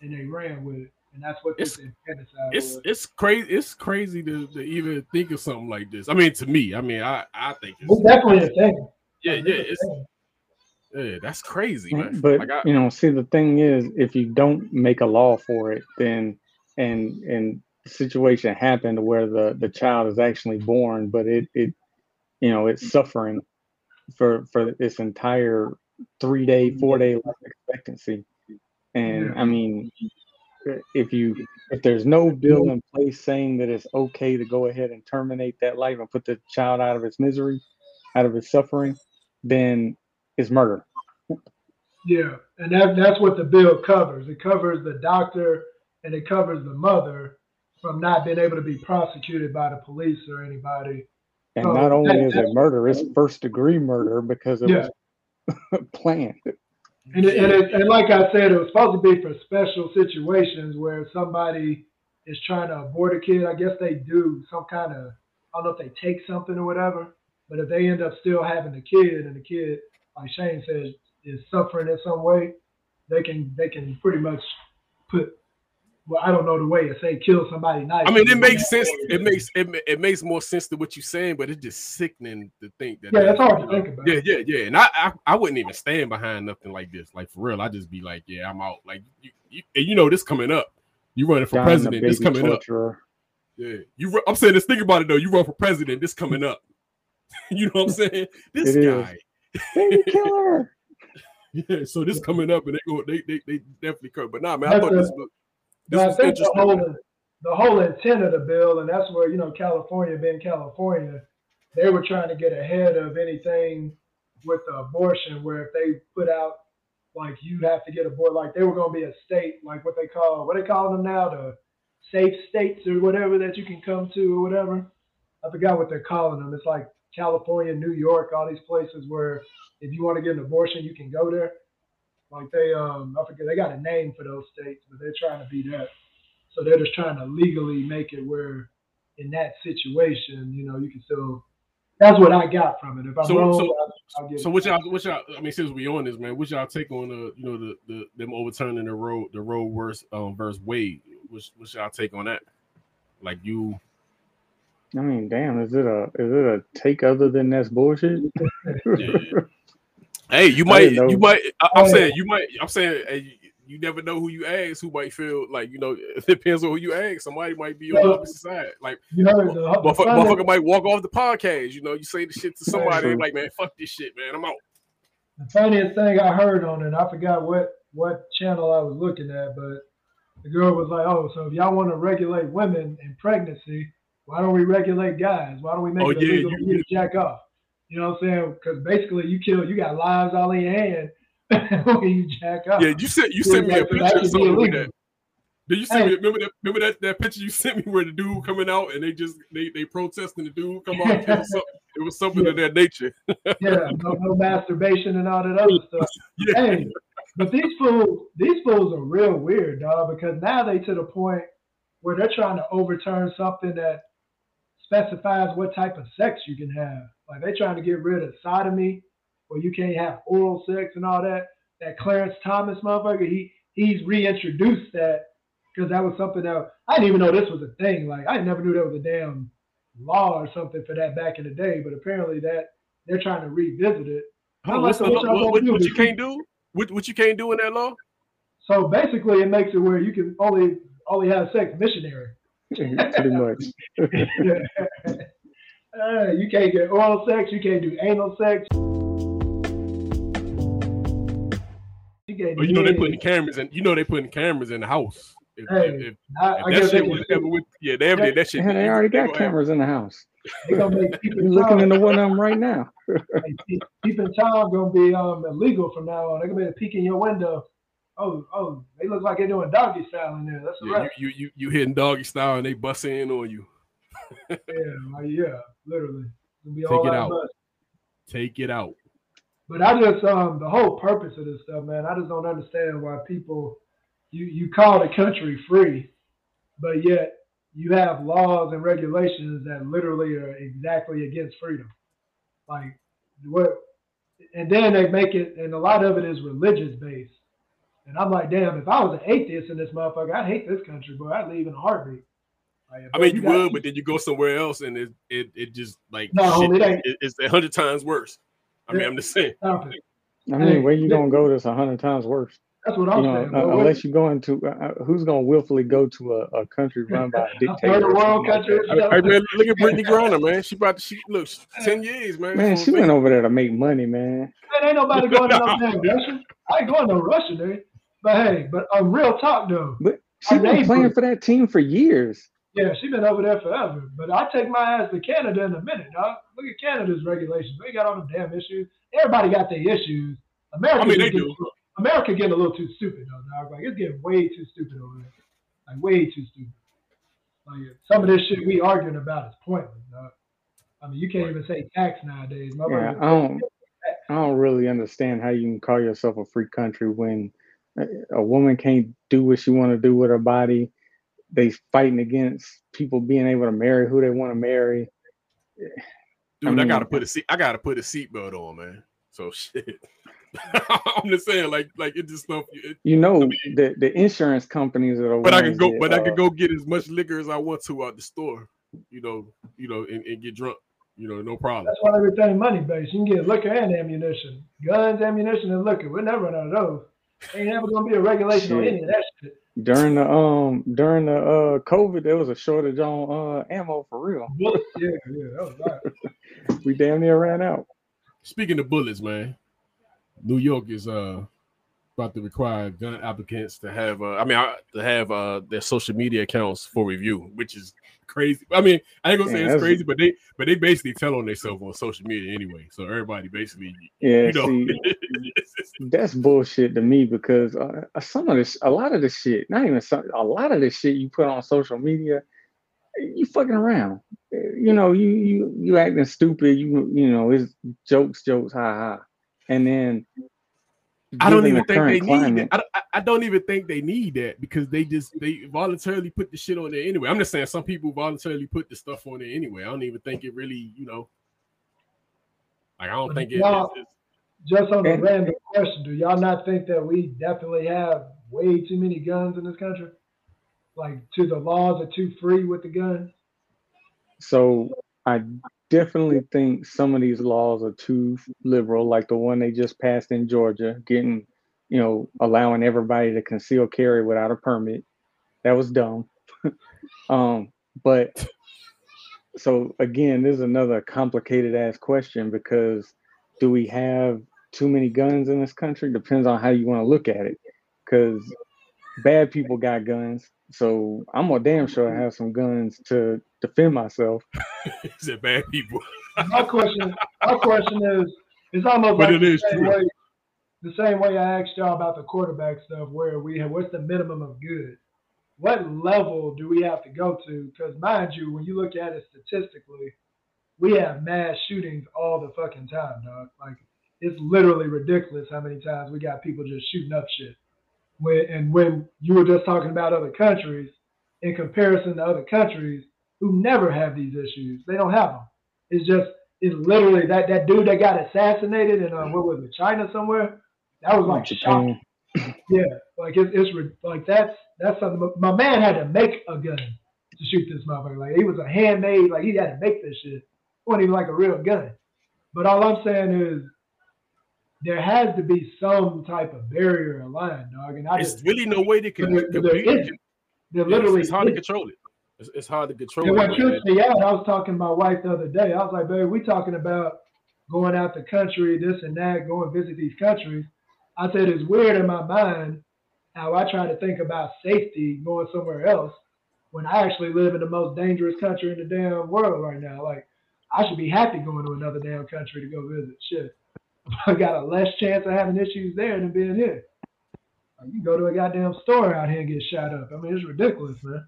and they ran with it. And that's what It's was. it's crazy. It's crazy to, to even think of something like this. I mean, to me, I mean, I I think It's it's definitely a thing. Yeah, yeah, It's a it's thing. yeah, that's crazy, man. But like I, you know, see the thing is, if you don't make a law for it, then and and the situation happened where the the child is actually born, but it it you know it's suffering for for its entire three day, mm-hmm. four day life expectancy, and I mean, if you if there's no bill mm-hmm. in place saying that it's okay to go ahead and terminate that life and put the child out of its misery, out of his suffering, then it's murder. Yeah, and that, that's what the bill covers. It covers the doctor and it covers the mother from not being able to be prosecuted by the police or anybody. And Oh, not only that- is it murder, it's first degree murder because it Yeah. was planned. And, it, and, it, and like I said, it was supposed to be for special situations where somebody is trying to abort a kid. I guess they do some kind of, I don't know if they take something or whatever, but if they end up still having the kid and the kid, like Shane says, is suffering in some way, they can they can pretty much put, well, I don't know the way to say kill somebody nice. I mean, it makes sense. It makes it, it makes more sense to what you're saying, but it's just sickening to think that. Yeah, that's hard to think about. Yeah, yeah, yeah. And I, I, I wouldn't even stand behind nothing like this. Like for real, I just be like, yeah, I'm out. Like you, you, and you know, this coming up. You running for Dying president. This baby coming up. Yeah, you. I'm saying this. Think about it though. You run for president. This coming up. you know what I'm saying? This It is. guy. Baby killer. Yeah. So this coming up, and they go. They, they, they definitely could. But nah, man, I That's thought a- this was. This I was think the whole the whole intent of the bill, and that's where you know California being California, they were trying to get ahead of anything with the abortion, where if they put out like you have to get a aborted, like they were going to be a state, like what they call what they call them now, the safe states or whatever that you can come to or whatever. I forgot what they're calling them. It's like California, New York, all these places where if you want to get an abortion, you can go there. Like they, um, I forget, they got a name for those states, but they're trying to be that. So they're just trying to legally make it where, in that situation, you know, you can still. That's what I got from it. If I'm So- wrong, so- I'll, I'll So what y'all, what y'all, I mean, since we on this, man, what y'all take on the, you know, the, the them overturning the Roe, the Roe verse, um, verse Wade? What's, what's y'all take on that? Like you, I mean, damn, is it a is it a take other than that's bullshit? hey, you might, you might. I, I'm Oh, saying, you might. I'm saying, hey, you, you never know who you ask. Who might feel like you know? It depends on who you ask. Somebody might be on the Well, opposite side. Like You heard the, the motherfucker, motherfucker might walk off the podcast. You know, you say the shit to somebody, like, man, fuck this shit, man. I'm out. the funniest thing I heard on it, I forgot what what channel I was looking at, but the girl was like, "Oh, so if y'all want to regulate women in pregnancy, why don't we regulate guys? Why don't we make Oh, it yeah, illegal you- to jack off?" You know what I'm saying? Because basically, you kill, you got lives all in your hand when you jack off. Yeah, you sent you sent me a Like, picture of something illegal. that. Did you see? Hey. me? Remember that? Remember that, that picture you sent me where the dude coming out and they just they they protesting the dude come out. It was something, it was something of that nature. yeah, no, no masturbation and all that other stuff. Yeah. Hey, But these fools, these fools are real weird, dog, because now they to the point where they're trying to overturn something that specifies what type of sex you can have. Like they're trying to get rid of sodomy, where you can't have oral sex and all that. That Clarence Thomas motherfucker, he he's reintroduced that because that was something that I didn't even know this was a thing. Like I never knew there was a damn law or something for that back in the day, but apparently that they're trying to revisit it. Hold on, what's what what, what, what you can't do? What, what you can't do in that law? So basically, it makes it where you can only only have sex missionary. Pretty much. Uh, you can't get oral sex. You can't do anal sex. You can't Or Oh, you know they do putting cameras in. You know they putting cameras in the house. If, Hey, if, if, I, I that shit they, was ever with, yeah, they ever did that shit. Yeah, they already got gonna have- cameras in the house. they gonna make keeping You're looking time, into one of them right now. keeping time gonna be um illegal from now on. They're gonna be able to peek in your window. Oh, oh, they look like they're doing doggy style in there. That's Yeah, right. you, you you hitting doggy style and they bust in on you. Yeah, like, yeah, literally. Take all it out. Take it out. But I just um the whole purpose of this stuff, man. I just don't understand why people you you call the country free, but yet you have laws and regulations that literally are exactly against freedom. Like what and then they make it and a lot of it is religious based. And I'm like, damn, if I was an atheist in this motherfucker, I'd hate this country, bro. I'd leave in a heartbeat. Like, I mean, you got- would, but then you go somewhere else and it it, it just like No, shit, it ain't. it- it's a hundred times worse. I mean, I'm just saying. I mean, where you gonna go that's a hundred times worse? That's what I'm know, saying. uh, unless you go into uh, uh, who's gonna willfully go to a, a country run by a a dictator? third world something like country. Hey man, look at Brittney Griner, man. She about to she look ten years, man. Man, she went over there to make money, man. Man, ain't nobody going to no damn Russia. I ain't going to Russia, dude. But hey, but on real talk though, But she Our been playing for that team for years. yeah, she been over there forever. But I take my ass to Canada in a minute, dog. Look at Canada's regulations. They got all them damn issues. Everybody got their issues. America, I mean, they getting, do. America getting a little too stupid though, dog. Like it's getting way too stupid over there. Like way too stupid. Like some of this shit we arguing about is pointless, dog. I mean, you can't even say tax nowadays. Yeah, I don't. I don't really understand how you can call yourself a free country when a- a woman can't do what she want to do with her body. They fighting against people being able to marry who they want to marry. Dude, I I, gotta put a seat. I gotta put a seatbelt on, man. So shit. I'm just saying, like, like it just stuff. You know, mean- the the insurance companies are the but I can go, that, but I uh, can go get as much liquor as I want to out the store. You know, you know, and, and get drunk. You know, no problem. That's why everything money based. You can get liquor and ammunition, guns, ammunition, and liquor. We'll never run out of those. Ain't never gonna be a regulation on any of that shit. during the um during the uh COVID, there was a shortage on uh ammo for real. Bullets, yeah, yeah, that was right. We damn near ran out. Speaking of bullets, man, New York is uh about to require gun applicants to have uh, I mean uh, to have uh their social media accounts for review, which is crazy. I mean, I ain't gonna say Yeah, it's that's- crazy, but they but they basically tell on themselves on social media anyway. So everybody basically Yeah, you know see, that's bullshit to me because uh, some of this, a lot of this shit, not even some, a lot of this shit you put on social media, you fucking around. Uh, You know, you you you acting stupid. You you know, it's jokes, jokes, ha ha, and then. I don't even the think they current need that. I, I- I don't even think they need that because they just they voluntarily put the shit on there anyway. I'm just saying some people voluntarily put the stuff on there anyway. I don't even think it really, you know, like I don't think it. Y'all- it's- Just on a random question, do y'all not think that we definitely have way too many guns in this country? Like, to the laws are too free with the guns? So I definitely think some of these laws are too liberal, like the one they just passed in Georgia, getting, you know, allowing everybody to conceal carry without a permit. That was dumb. um, but so again, this is another complicated ass question because do we have too many guns in this country? Depends on how you want to look at it. Because bad people got guns. So I'm gonna damn sure I have some guns to defend myself. it's a bad people. My question, my question is, it's almost But like it the is same true. way, the same way I asked y'all about the quarterback stuff, where we have what's the minimum of good? What level do we have to go to? Because mind you, when you look at it statistically, we have mass shootings all the fucking time, dog. Like it's literally ridiculous how many times we got people just shooting up shit. When and when you were just talking about other countries, in comparison to other countries who never have these issues, they don't have them. It's just it's literally that that dude that got assassinated in uh, what was it, China somewhere? That was like shocking. Yeah, like it's, it's like that's that's something. My man had to make a gun to shoot this motherfucker. Like he was a handmade. Like he had to make this shit. It wasn't even like a real gun. But all I'm saying is there has to be some type of barrier or line, dog. And I It's just really no way they can there, there compete. There literally it's hard to control it. It's, it's hard to control And what it. trips me out, I was talking to my wife the other day. I was like, "Baby, we talking about going out the country, this and that, going visit these countries. I said it's weird in my mind how I try to think about safety going somewhere else when I actually live in the most dangerous country in the damn world right now. Like I should be happy going to another damn country to go visit. Shit. I got a less chance of having issues there than being here. Like, you go to a goddamn store out here and get shot up. I mean, it's ridiculous, man.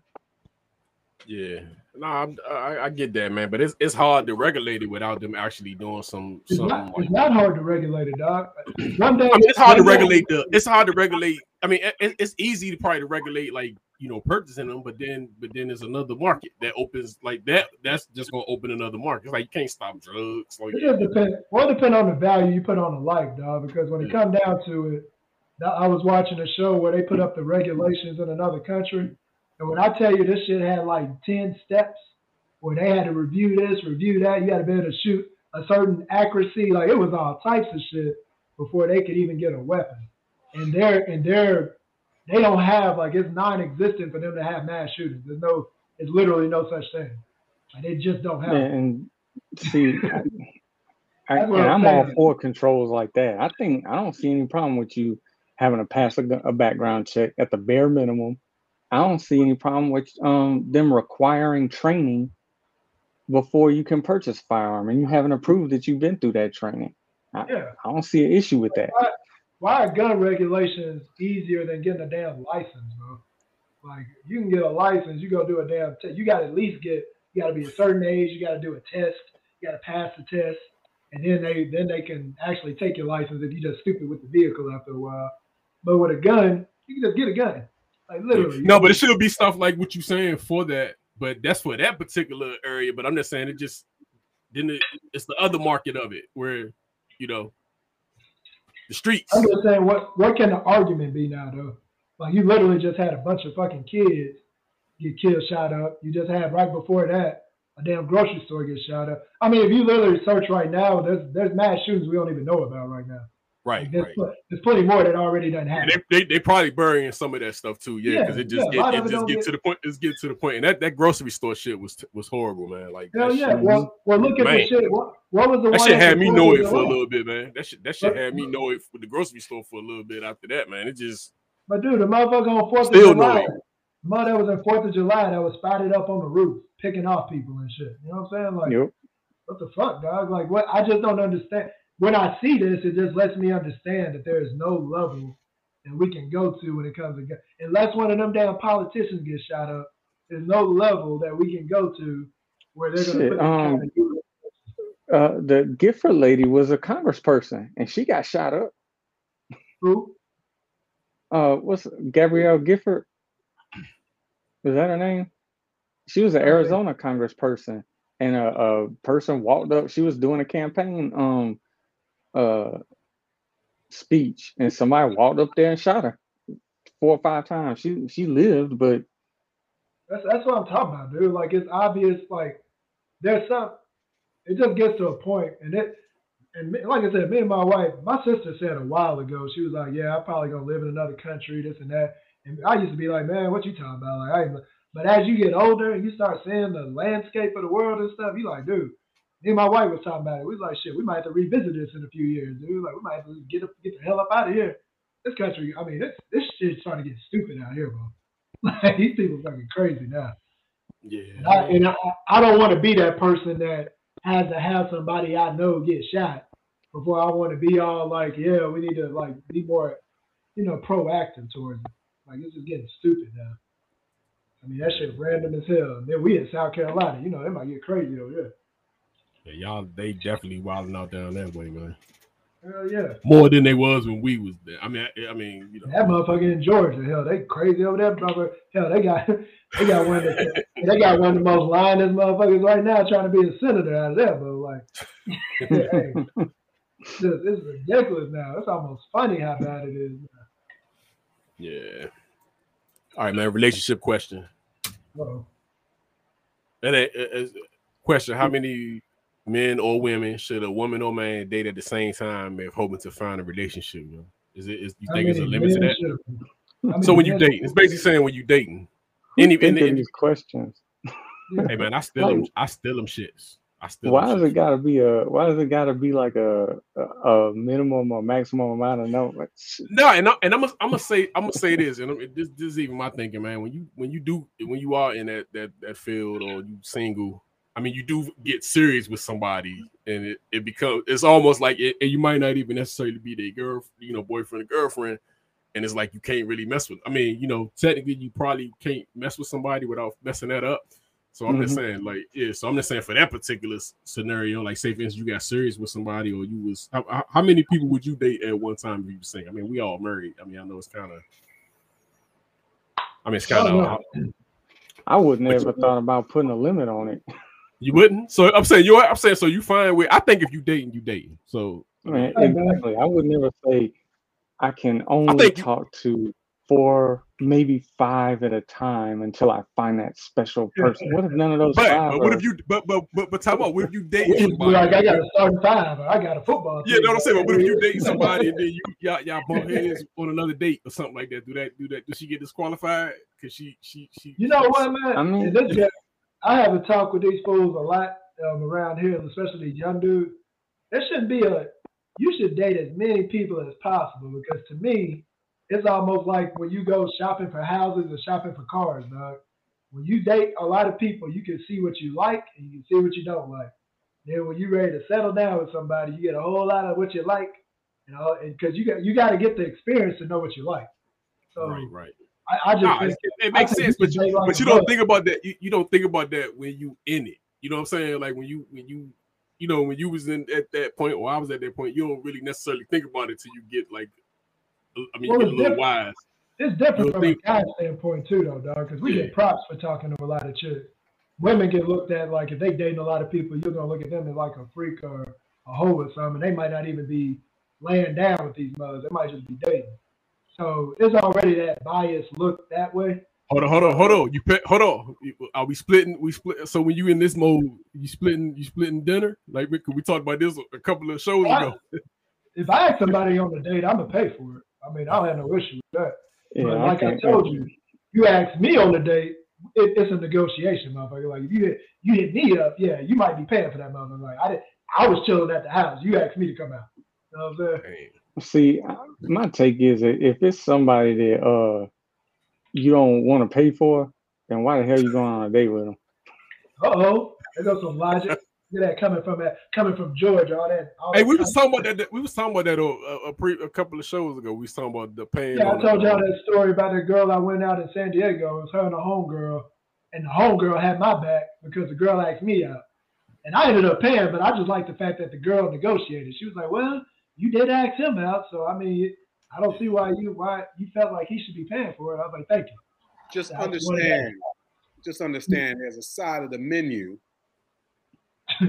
Yeah, no, I'm, I, I get that, man. But it's it's hard to regulate it without them actually doing some It's not, like. it's not hard to regulate it, dog. One day, I mean, it's hard to regulate the. It's hard to regulate. I mean, it, it's easy to probably to regulate like you know purchasing them, but then but then there's another market that opens like that. That's just gonna open another market. It's like you can't stop drugs. Like It just depends. Well, it depend on the value you put on the life, dog. Because when it come down to it, I was watching a show where they put up the regulations in another country, and when I tell you this shit had like ten steps, where they had to review this, review that, you had to be able to shoot a certain accuracy. Like it was all types of shit before they could even get a weapon. And they're and they're they don't have like it's non-existent for them to have mass shootings. There's no, it's literally no such thing. Like they just don't have. it. And see, I, I, and I'm, I'm all for controls like that. I think I don't see any problem with you having to pass a, a background check at the bare minimum. I don't see any problem with um them requiring training before you can purchase a firearm, and you haven't approved that you've been through that training. Yeah. I don't see an issue with that. Why are gun regulations easier than getting a damn license, bro? Like you can get a license, you go do a damn test. You got to at least get, you got to be a certain age, you got to do a test, you got to pass the test, and then they then they can actually take your license if you just stupid with the vehicle after a while. But with a gun, you can just get a gun, like literally. no, but it should be stuff like what you're saying for that. But that's for that particular area. But I'm just saying it just then it, it's the other market of it where you know the streets. I'm just saying, what what can the argument be now, though? Like you literally just had a bunch of fucking kids get killed, shot up. You just had right before that a damn grocery store get shot up. I mean, if you literally search right now, there's there's mass shootings we don't even know about right now. Right, Like, there's, right. pl- there's plenty more that already done And happened. they, they they probably burying some of that stuff too, yeah, Yeah, because it just yeah, get, it it just get, get- to the point. It's get to the point, and that, that grocery store shit was was horrible, man. Like Hell yeah. shit, Well, well, look at Man. the shit. What, what was the that one shit had me know it for a little bit, man. That shit that shit But- had me know it for the grocery store for a little bit after that, man. It just But dude, the motherfucker on Fourth of Still July, know it. the mother that was on Fourth of July that was spotted up on the roof, picking off people and shit. You know what I'm saying? Like, Yep. what the fuck, dog? Like, what? I just don't understand. When I see this, it just lets me understand that there is no level that we can go to when it comes to gun. Unless one of them damn politicians gets shot up, there's no level that we can go to where they're gonna put this um, kind of Uh, the Gifford lady was a congressperson, and she got shot up. Who? uh what's Gabrielle Gifford? Is that her name? She was an Arizona congressperson and a, a person walked up, she was doing a campaign um uh speech and somebody walked up there and shot her four or five times. She she lived, but That's that's what I'm talking about, dude. Like it's obvious. Like there's some. It just gets to a point, and it. And me, like I said, me and my wife, my sister said a while ago, she was like, "Yeah, I'm probably gonna live in another country, this and that." And I used to be like, "Man, what you talking about?" Like, I ain't, but as you get older and you start seeing the landscape of the world and stuff, you like, dude. Me and my wife was talking about it. We was like, "Shit, we might have to revisit this in a few years, dude. Like, we might have to get up, get the hell up out of here." This country, I mean, this this shit's starting to get stupid out here, bro. Like these people fucking crazy now. yeah. And I, and I, I don't want to be that person that has to have somebody I know get shot before I want to be all like, yeah, we need to like be more, you know, proactive towards it. Like it's just getting stupid now. I mean, that shit random as hell. And then we in South Carolina, you know, it might get crazy over here. Yeah, y'all they definitely wilding out down that way, man. Hell yeah. more than they was when we was there. I mean, I, I mean, you know, That motherfucker in Georgia, hell, they crazy over there, brother. Hell, they got they got one of the, they got one of the most lionest motherfuckers right now trying to be a senator out of there, but like, hey, it's, just- it's ridiculous now. It's almost funny how bad it is. yeah. All right, man. Relationship question. Uh-oh. And a, a- a- question: How many men or women should a woman or man date at the same time if hoping to find a relationship? You know? Is it? Is you How think it's a limit to that? should- how many So when you date, it's basically saying when you dating. Any, think any, of these questions? hey man, I still them. I still them shits. I still. Why does shits. it gotta be a? Why does it gotta be like a a, a minimum or maximum amount of no? Like. No, and I, and I'm gonna I'm gonna say I'm gonna say this, and I'm- this this is even my thinking, man. When you when you do when you are in that that that field or you single, I mean, you do get serious with somebody, and it, it becomes it's almost like it, and you might not even necessarily be their girl, you know, boyfriend or girlfriend, and it's like you can't really mess with. I mean, you know, technically you probably can't mess with somebody without messing that up. So I'm just Mhm. saying, like, yeah. So I'm just saying for that particular scenario, like, say for instance, you got serious with somebody, or you was how, how- many people would you date at one time if you sing? I mean, we all married. I mean, I know it's kind of. I mean, it's kind Oh, of. I would never thought about putting a limit on it. You wouldn't. So I'm saying you're. I'm saying so you find with. I think if you dating, you dating. So I mean, man. exactly. I would never say I can only I think you- talk to four, maybe five at a time until I find that special person. What if none of those But, five? but what are- if you? But but but but talk about what if you date You just be somebody? like, I got a starting five, or I got a football. Yeah, team. know what I'm saying. But what if you date somebody and then you y'all, y'all bump heads on another date or something like that? Do that? Do that? Does she get disqualified? Cause she she she. You know what, man? I mean- And this guy- I have a talk with these fools a lot um, around here, especially young dudes. There shouldn't be a. You should date as many people as possible because to me, it's almost like when you go shopping for houses or shopping for cars, dog. When you date a lot of people, you can see what you like and you can see what you don't like. Then when you're ready to settle down with somebody, you get a whole lot of what you like, you know, because you got you got to get the experience to know what you like. So Right, right. I, I just Nah, it, it makes sense, but you, like but you don't think about that. You, you don't think about that when you in it. You know what I'm saying? Like when you when you you know when you was in at that point or I was at that point, you don't really necessarily think about it till you get like. I mean, Well, you get a little different. wise. It's different from a guy standpoint too, though, dog. Because we Yeah. get props for talking to a lot of chicks. Women get looked at like if they dating a lot of people, you're gonna look at them as like a freak or a hoe or something. They might not even be laying down with these mothers. They might just be dating. So it's already that bias look that way. Hold on, hold on, hold on. You pe- hold on. Are we splitting? We split. So when you in this mode, you splitting. You splitting dinner. Like we, we talked about this a couple of shows ago. If I ask somebody on the date, I'm gonna pay for it. I mean, I don't have no issue with that. yeah, but I like I, can't- told you, you asked me on the date, it, it's a negotiation, motherfucker. Like if you hit you hit me up, yeah, you might be paying for that motherfucker. Like I did, I was chilling at the house. You asked me to come out. You know what I'm saying? Damn. See, my take is that if it's somebody that uh you don't want to pay for, then why the hell you going on a date with them? Uh oh, there goes some logic. Look at that coming from that coming from Georgia. All that. All Hey, that we was talking about that. We was talking about that a, a, pre, a couple of shows ago. We was talking about the pain. Yeah, I told y'all that story about that girl I went out in San Diego. It was her and a homegirl, and the homegirl had my back because the girl asked me out. And I ended up paying, but I just like the fact that the girl negotiated. She was like, "Well, you did ask him out, so I mean, I don't see why you why you felt like he should be paying for it." I was like, "Thank you." Just That's what it is. understand. Just understand. There's a side of the menu.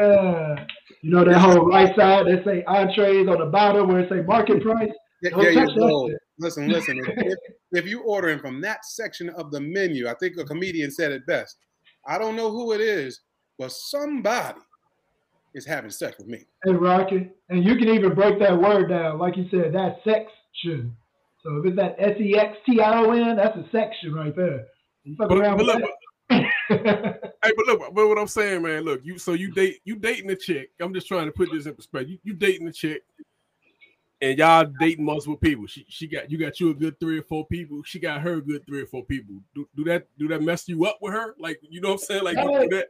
Uh, you know that whole right side that say entrees on the bottom where it say market price. There, Don't there touch you that go. Listen, listen. If, if, if you ordering from that section of the menu, I think a comedian said it best. I don't know who it is, but somebody is having sex with me. and Rocky. And you can even break that word down, like you said, that section. So if it's that S E X T I O N, that's a section right there. You fuck But, around but with look, that. hey, but look, but what I'm saying, man, look, you so you date you dating a chick. I'm just trying to put this in perspective. You, you dating a chick, and y'all dating multiple people. She she got you got you a good three or four people. She got her a good three or four people. Do, do that do that mess you up with her? Like you know what I'm saying? Like No, do that.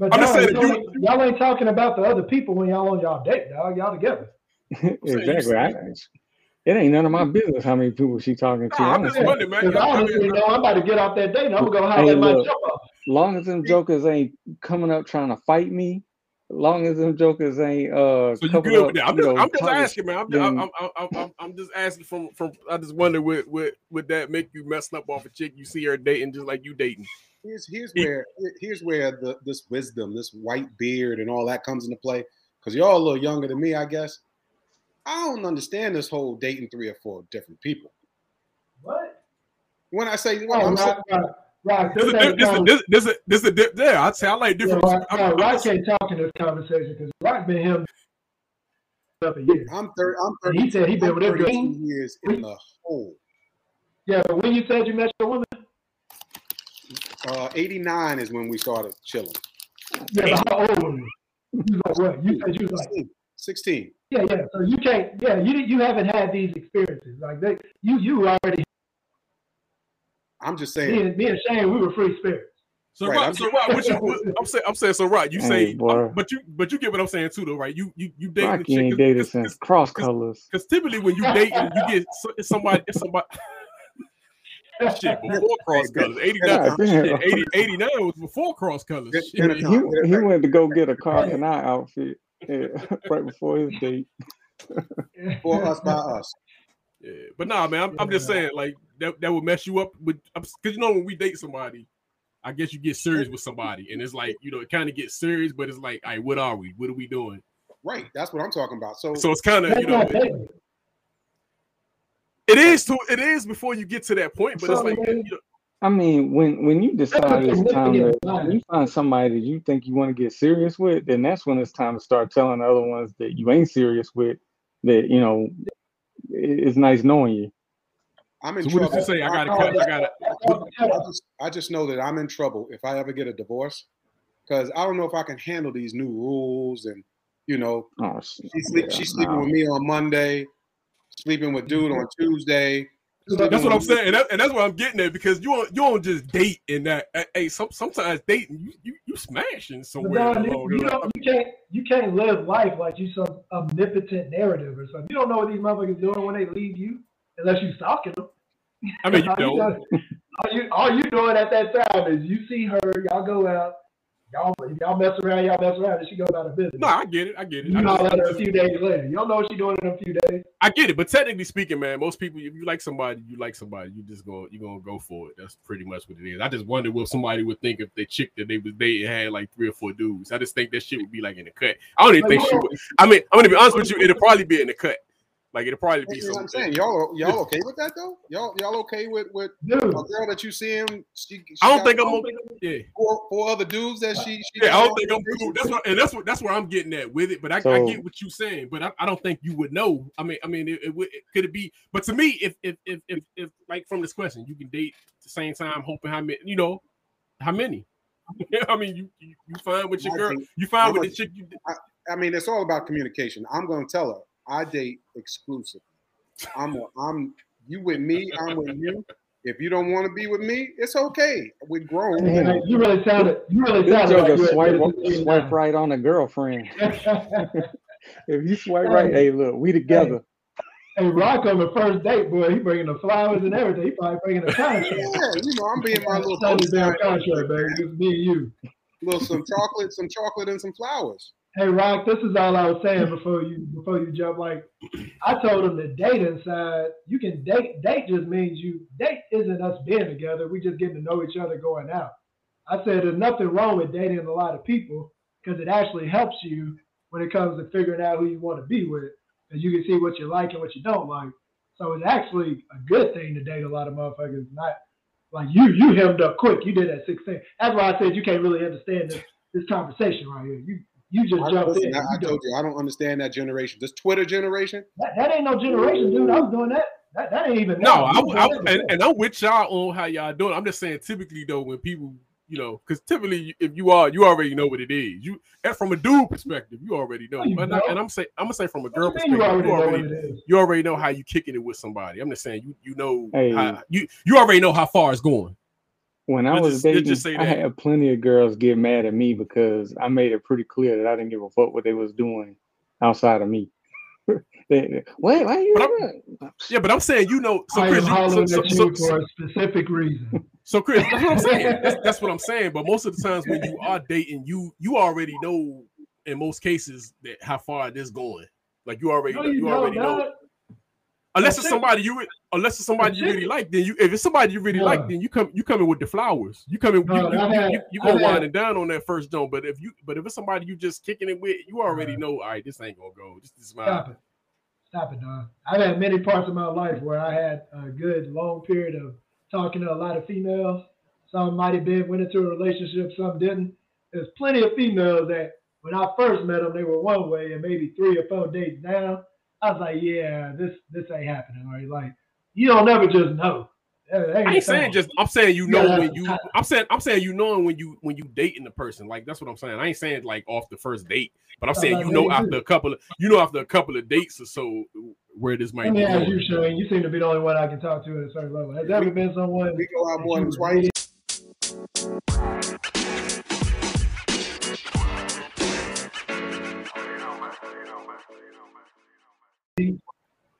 But I'm y'all, just saying ain't if you- talking- y'all ain't talking about the other people when y'all on y'all date, dog. Y'all together. exactly. I, it ain't none of my business how many people she talking to. Nah, I'm I'm just wondering, man. Because I I honestly mean, know I'm about to get off that date and I'm gonna go Hey, holler at my look. jump off. long as them jokers ain't coming up trying to fight me, long as them jokers ain't uh. So you good up, with that? I'm you just, know, I'm just target- asking, man. I'm, then- I'm, I'm, I'm, I'm, I'm just asking from, from. I just wonder would, would, would that make you messing up off a chick you see her dating just like you dating? Here's here's where here's where the this wisdom, this white beard, and all that comes into play. Because y'all a little younger than me, I guess. I don't understand this whole dating three or four different people. What? When I say, when Oh, I'm saying, right, right, right. This is This this ain't this is conversation. this this is this yeah. I say I like Yeah, different. Rock, I'm- no, I'm Rock just- can't talk in this conversation because Rock been him up a year. I'm thirty. I'm 30. he said he been with every 32 years in the hole. Yeah, but when you said you met your woman, Uh, 89 is when we started chilling. yeah, but how old were you? You like what? You said you was like 16. 16. yeah, yeah. So you can't yeah, you you haven't had these experiences. Like they you you already I'm just me saying. and, me and Shane, we were free spirits. So Right, Rock, I'm- so Rock, what you, what, I'm saying, I'm saying, so Rock, you Hey, say, boy. but you, but you get what I'm saying too, though, right? You, you, you dating the Rocky ain't chick, dated cause, since cause, cross 'cause- colors. 'cause typically when you dating, you get somebody, somebody. Shit, before cross colors, 89, shit, 80, 89 was before cross colors. Shit. He, he went to go get a Karl Kani outfit yeah, right before his date. For us by us. Yeah, but nah, man, I'm, I'm just saying, like that, that would mess you up with, because you know when we date somebody, I guess you get serious with somebody, and it's like you know it kind of gets serious, but it's like, all right, what are we? What are we doing? Right. That's what I'm talking about. So, So it's kind of you know, it, dating. It is to it is before you get to that point, but it's So, like you know, I mean, when when you decide it's time to when you find somebody that you think you want to get serious with, then that's when it's time to start telling the other ones that you ain't serious with. That you know, it's nice knowing you. I'm in so what trouble. did you say? I gotta cut. I gotta. I just, I just know that I'm in trouble if I ever get a divorce because I don't know if I can handle these new rules and you know Oh, shit. she sleep, Yeah, she's sleeping no. with me on Monday, sleeping with dude mm-hmm. on Tuesday. That's what I'm saying, and, that, and that's what I'm getting at because you don't you don't just date in that. Hey, some, sometimes dating you you, you smashing But somewhere Don, you, along you, don't, you can't you can't live life like you some omnipotent narrative or something. You don't know what these motherfuckers doing when they leave you unless you stalking them. I mean, you all, you don't. all you all you doing at that time is you see her, y'all go out, y'all y'all mess around, y'all mess around, and she go out of business. No, I get it. I get it. you know just- at her a few days later. Don't know what she doing in a few days. I get it, but technically speaking, man, most people, if you like somebody, you like somebody, you just go, you gonna go for it. That's pretty much what it is. I just wonder what somebody would think if the chick that they was dating had like three or four dudes. I just think that shit would be like in the cut. I don't even think she would. I mean, I'm gonna be honest with you, it'll probably be in the cut. Like it'll probably be You know what I'm saying? Y'all, y'all okay with that though? Y'all, y'all okay with with Dude, a girl that you see him? She, she I don't think I'm okay. Yeah, four, four other dudes that she. she yeah, I don't think I'm vacation cool. That's what, and that's what, that's where I'm getting at with it. But I, I get what you're saying, but I, I don't think you would know. I mean, I mean, it, it, it could it be? But to me, if if if if, if like from this question, you can date the same time, hoping how many, you know, how many? I mean, you you, you find with your I girl, think- you find I'm with a- the chick. You, I mean, it's all about communication. I'm going to tell her I date exclusively. I'm a, I'm you with me. I'm with you. If you don't want to be with me, it's okay. We're grown. Yeah. hey, you really sounded you really This sounded like joker you swipe, been to the swipe right on a girlfriend. If you swipe right, hey, look, we together. Hey Rock on the first date, boy, he bringing the flowers and everything. He probably bringing the contract. Yeah, you know, I'm being my little Sunday damn contract, baby. It's me and you. little some chocolate, some chocolate and some flowers. Hey, Rock, this is all I was saying before you before you jump. Like, I told him the dating side, you can date. Date just means you date isn't us being together. We just getting to know each other going out. I said there's nothing wrong with dating a lot of people because it actually helps you when it comes to figuring out who you want to be with, and you can see what you like and what you don't like. So it's actually a good thing to date a lot of motherfuckers. Not like you, you hemmed up quick. You did at 16. That's why I said you can't really understand this this conversation right here. You you just I, jumped listen, in. I, I told you I don't understand that generation. This Twitter generation. that, that ain't no generation, dude. I was doing that. That, that ain't even. no, now. I, I, and, and I'm with y'all on how y'all doing. I'm just saying, typically though, when people, you know, because typically if you are, you already know what it is. You and from a dude perspective, you already know. You But I, and I'm saying, I'm gonna say from a girl you perspective, you you already already, know what you already know how you kicking it with somebody. I'm just saying, you you know, Hey. how, you you already know how far it's going. When I was just- dating, just say I had plenty of girls get mad at me because I made it pretty clear that I didn't give a fuck what they was doing outside of me. They- Wait, why you? But I'm- Yeah, but I'm saying, you know, so I Chris, am you, so, hollering so, at so, you for a specific reason. so Chris, that's what I'm saying. That's, that's what I'm saying. But most of the times when you are dating, you you already know in most cases that how far this going. Like you already No, you, you don't, already know. Unless That's it's it. somebody you unless it's somebody you really like, then you if it's somebody you really Yeah. like, then you come you coming with the flowers. You coming No, you, you, had- you, you gonna wind it down on that first jump. But if you but if it's somebody you just kicking it with, you already know, all right, this ain't gonna go. This, this is my Stop it. Stop it, dog. I've had many parts of my life where I had a good long period of talking to a lot of females. Some might have been went into a relationship, some didn't. There's plenty of females that when I first met them, they were one way, and maybe three or four dates down. I was like, yeah, this this ain't happening. Right? Like, you don't never just know. That I ain't saying just. I'm saying you know Yeah, when you that's- I'm saying I'm saying you knowing when you when you dating the person. Like that's what I'm saying. I ain't saying like off the first date, but I'm saying you know after a couple of you know after a couple of dates or so where this might Let me be. ask you, Shane. You seem to be the only one I can talk to at a certain level. Has there ever been someone We go out that more than twice.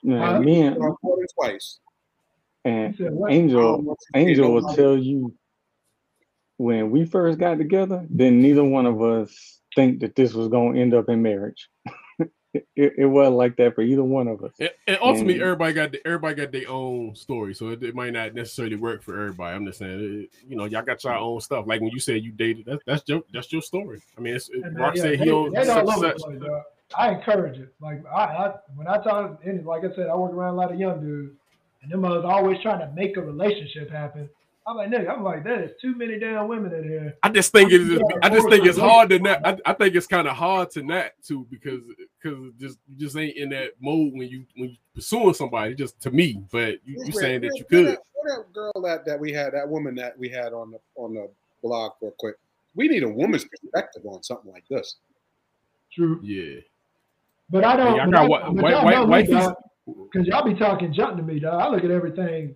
Yeah, Huh? me and, Go out more than twice. and said what? I don't Angel want you to get Angel will money. tell you when we first got together, then neither one of us think that this was gonna end up in marriage. it, it wasn't like that for either one of us. And, and ultimately, And- everybody got the, everybody got their own story, so it, it might not necessarily work for everybody. I'm just saying, it, you know, y'all got your own stuff. Like when you said you dated, that's that's your that's your story. I mean, it's, it, And, uh, Rock yeah, said he on they such all over the such. Place, dog. I encourage it. Like I, I when I talk, and like I said, I work around a lot of young dudes, and them others always trying to make a relationship happen. I'm like, nigga, I'm like, that is too many damn women in here. I just think it is. Yeah, I just think it's hard to not. I, I think it's kind of hard to not too because because just you just ain't in that mode when you when you pursuing somebody. Just to me, but you, you Where- saying that you where could. That, where that girl that, that we had, that woman that we had on the on the blog real quick. We need a woman's perspective on something like this. True, Yeah. But I don't. Hey, I got I- white- but white- y'all white- know me, wifey's- Cause y'all be talking junk to me, dog. I look at everything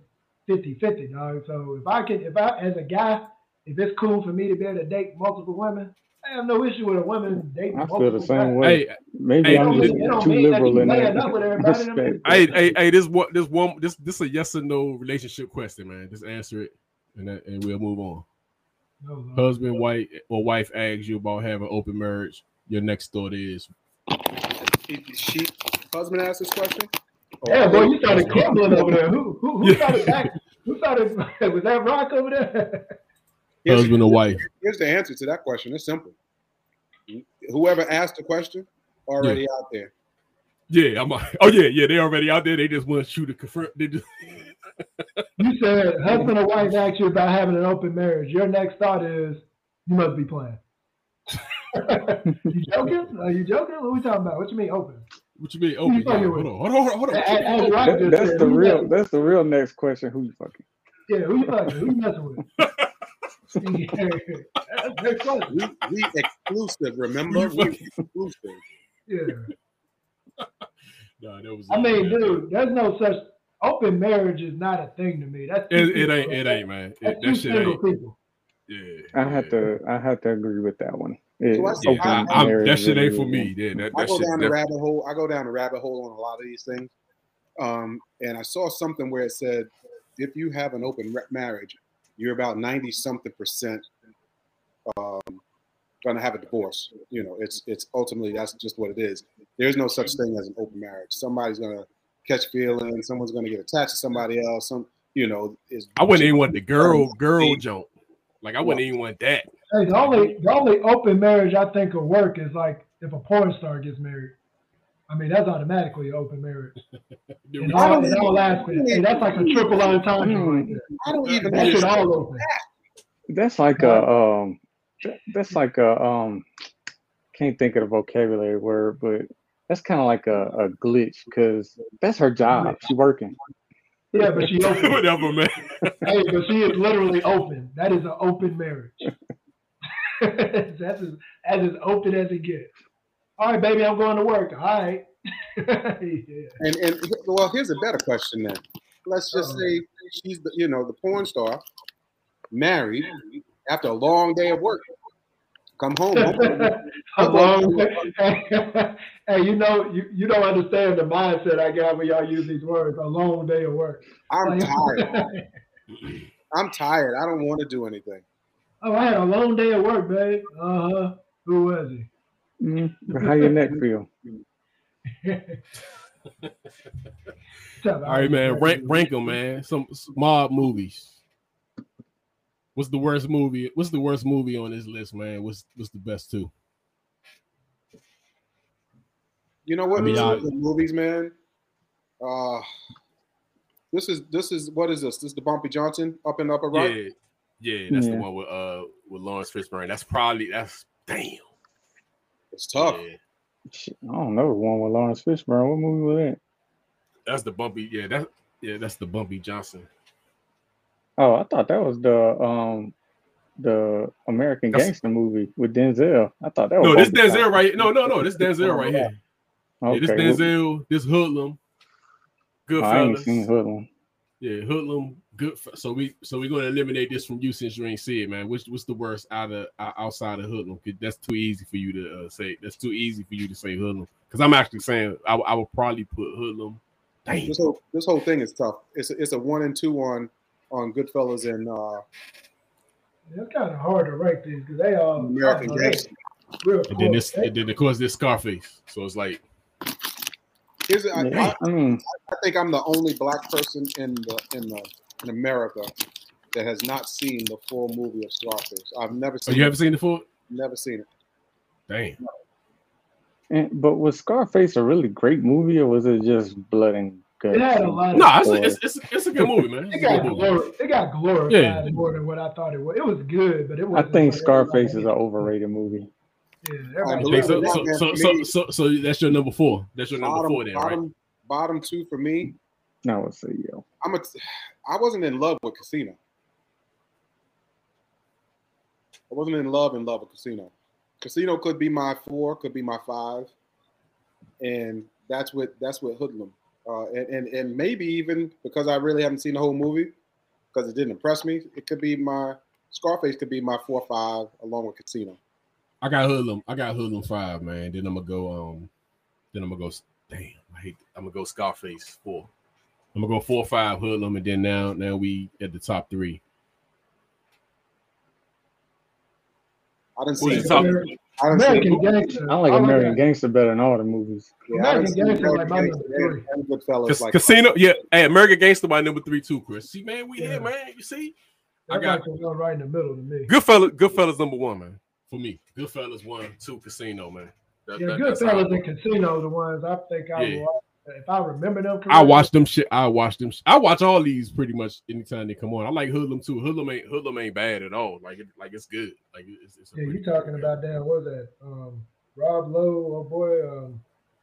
50-50, dog. So if I can, if I, as a guy, if it's cool for me to be able to date multiple women, I have no issue with a woman dating I feel the same guys. way. Hey, Maybe Hey, I'm just it too liberal in laying that up with everybody. Them respect. hey, hey, hey, this what this one this this a yes or no relationship question, man. Just answer it, and that, and we'll move on. No, no. Husband, wife, or wife asks you about having open marriage. Your next thought is Is she husband asked this question? Or- Yeah, boy, you started crumbling over there. Who who, who Yeah. started back? Who started? Was that Rock over there? Here's- husband or wife. Here's the answer to that question. It's simple. Whoever asked the question already out there. Yeah, I'm. Oh yeah, yeah. They already out there. They just want you to confirm. They just, You said husband or wife asked you about having an open marriage. Your next thought is you must be playing. You joking? Are you joking? What are we talking about? What you mean open? what you mean? Open? you Yeah, fucking hold on, hold on, hold on. Hold on. As- as Open. Rock That- that's said, the real. messing- That's the real next question. Who you fucking? Yeah, who you fucking? Who you messing with? Yeah, next question. We, we exclusive, remember? We exclusive. Yeah. Nah, that was. I mean, yeah. dude, there's no such open marriage is not a thing to me. That's It, it ain't. It ain't, man. It, that two shit single ain't. people. Yeah. I have yeah. to. I have to agree with that one. It- So I- Yeah, open I, I'm, marriage that shit really ain't for me. Yeah, that, I go shit. down the rabbit hole. I go down the rabbit hole on a lot of these things. Um, and I saw something where it said, if you have an open re- marriage, you're about ninety something percent um, going to have a divorce. You know, it's it's ultimately that's just what it is. There's no such thing as an open marriage. Somebody's going to catch feelings. Someone's going to get attached to somebody else. Some, you know, is I wouldn't even want the girl girl jump. Like I wouldn't even want that. Hey, the only the only open marriage I think will work is like if a porn star gets married. I mean, that's automatically an open marriage. In I all, don't in all even- aspects. Hey, that's like a triple entendre right. I don't even That shit understand. all open. That's like a um. That's like a um. Can't think of the vocabulary word, but that's kind of like a, a glitch because that's her job. She's working. Yeah, but she open. Whatever, man. hey, but she is literally open. That is an open marriage. that's as as as open as it gets. All right, baby, I'm going to work. All right. yeah. And and well, here's a better question then. Let's just Uh-oh. say she's the you know the porn star, married after a long day of work, come home. A long- hey, you know, you, you don't understand the mindset I got when y'all use these words. A long day of work. I'm tired. I'm tired. I don't want to do anything. Oh, I had a long day of work, babe. Uh huh. Who was he? Mm, how your neck feel? All right, man. Rank rank them, man. Some, some mob movies. What's the worst movie? What's the worst movie on this list, man? What's what's the best two? You know what? I mean, I- the movies, man. Uh, this is this is what is this? This is the Bumpy Johnson up and upper right. Yeah, yeah, that's the one with uh with Laurence Fishburne. That's probably that's damn. It's tough. Yeah, I don't know the one with Laurence Fishburne. What movie was that? that's the bumpy. Yeah, that yeah, that's the Bumpy Johnson. Oh, I thought that was the um the American That's- Gangster movie with Denzel. I thought that was No, this Denzel Johnson. right. No, no, no. This Denzel right here. Okay, Yeah, this Denzel. This Hoodlum. oh, I ain't seen Hoodlum. Yeah, Hoodlum. Good. For, So we so we're gonna eliminate this from you since you ain't see it, man. Which what's the worst out of uh, outside of Hoodlum? 'Cause That's too easy for you to uh, say. That's too easy for you to say Hoodlum. Because I'm actually saying I, I would probably put Hoodlum. Damn. This whole this whole thing is tough. It's a, it's a one and two on on Goodfellas and uh, It's kind of hard to rank these because they all American I don't know, they Gangster. And then this, close. and then of course this Scarface. So it's like Here's, I, Yeah, I, I mean, I think I'm the only black person in the in the in America that has not seen the full movie of Scarface. I've never oh, seen. you it. haven't seen the full? Never seen it. Damn. and, but was Scarface a really great movie or was it just blood and guts? It had a lot of. No, it's a, it's, it's, it's a good movie, man. It It's a got, good movie. glor- it got glorified Yeah. more than what I thought it was. It was good, but it was. I was. think Scarface is an overrated movie. Yeah, I everybody- Okay, so, so, so, so, so, so that's your number four. That's your number four then, right? bottom, bottom two for me. I would say yeah. I'm a. I wasn't in love with Casino. I wasn't in love in love with Casino. Casino could be my four, could be my five, and that's what that's what Hoodlum. Uh, and, and and maybe even because I really haven't seen the whole movie, because it didn't impress me, it could be my Scarface could be my four five along with Casino. I got Hoodlum. I got Hoodlum five, man. Then I'm gonna go. Um, then I'm gonna go. Damn, I hate. I'm gonna go Scarface four. I'm gonna go four, or five Hoodlum, and then now, now we at the top three. I didn't see. your it. top? I didn't American it. Gangster. I like look American at- Gangster better than all the movies. Yeah, I didn't American see Gangster American like my Gangster number and- and Goodfellas. Cas- like Casino, uh, yeah. Hey, American Gangster, my number three too, Chris. See, man, we Yeah. here, man. You see, I got- like the one right in the middle to me. Goodfellas. Goodfellas number one, man. For me, Goodfellas one, two, Casino, man. That- Yeah, that- that's how Goodfellas and Casino, the ones I think I Yeah. watched. If I remember them, I watch them shit. I watch them. sh- I watch all these pretty much anytime they come on. I like Hoodlum too. Hoodlum ain't Hoodlum ain't bad at all. Like it, like it's good. Like it's, it's Yeah, you talking about damn what was that? Um, Rob Lowe, oh boy, um,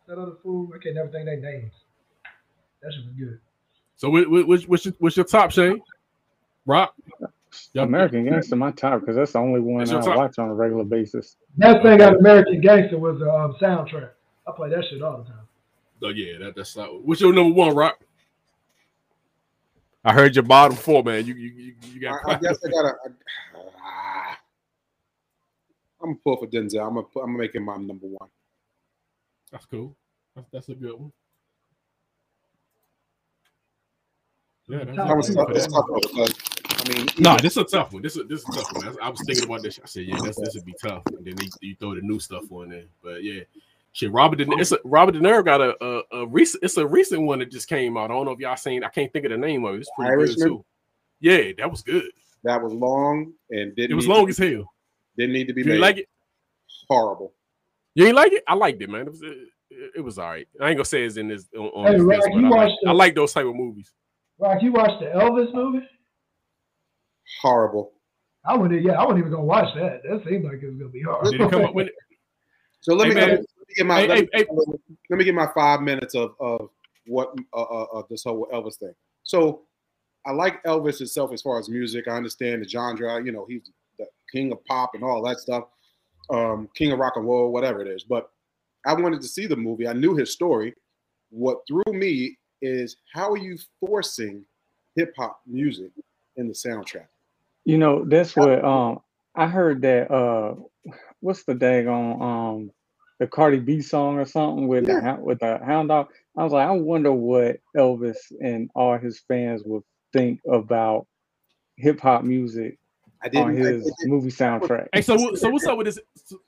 that other fool. I can't never think their names. That should be good. So what, what, what's, what's, your, what's your top, Shane? Rock. Yup. American Gangster my top because that's the only one I top? watch on a regular basis. Best thing out of American Gangster was the um, soundtrack. I play that shit all the time. Oh yeah, that, that's not. What's your number one, Rock? I heard your bottom four, man. You you you, you got. I, I guess I gotta. I, ah. I'm gonna pull for Denzel. I'm gonna put- I'm gonna make him my number one. That's cool. That's, that's a good one. Yeah, that's, That was tough. for tough I mean, Nah, even- this is a tough one. This is this is a tough one. I, was thinking about this. I said, yeah, this this would be tough. And then you, you throw the new stuff on there. But yeah, shit. Robert, De, it's a, Robert De Niro got a, a a recent. It's a recent one that just came out. I don't know if y'all seen. I can't think of the name of it. It's pretty Irishman? good too. Yeah, that was good. that was long and didn't. It was need long to, as hell. Didn't need to be You made. ain't like it? Horrible. You ain't like it? I liked it, man. It was it, it was all right. I ain't gonna say it's in this on, on Hey, this Rock, list, you I like, the- I like those type of movies. Rock, you watched the Elvis movie? Horrible. I wouldn't. Yeah, I wasn't even gonna watch that. That seemed like it was gonna be hard. Did it come up with it? So let Hey, me, man. Let me get my Hey, let, hey, me, hey. let me get my five minutes of of what uh, uh, uh, this whole Elvis thing. So I like Elvis itself as far as music. I understand the genre. You know, he's the king of pop and all that stuff, um, king of rock and roll, whatever it is. But I wanted to see the movie. I knew his story. What threw me is how are you forcing hip hop music in the soundtrack? You know, that's what um I heard that uh what's the daggone um the Cardi B song or something with the Yeah. hound with the hound dog. I was like, I wonder what Elvis and all his fans would think about hip hop music I on didn't. I his didn't- movie soundtrack. Hey, so so what's up with this?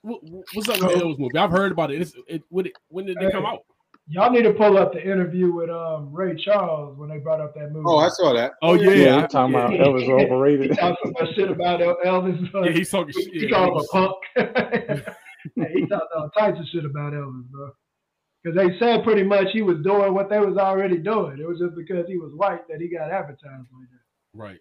What's up with the L's movie? I've heard about it. It's, it, when, it when did it come out? Y'all need to pull up the interview with um Ray Charles when they brought up that movie. oh, I saw that. Oh yeah, Yeah, I- we're talking yeah. about Elvis He overrated. talked so much shit about Elvis. Bro. Yeah, he's talking shit. he Yeah, called him a punk. Hey, he talked all types of shit about Elvis, bro. Because they said pretty much he was doing what they was already doing. It was just because he was white that he got advertised like that. right.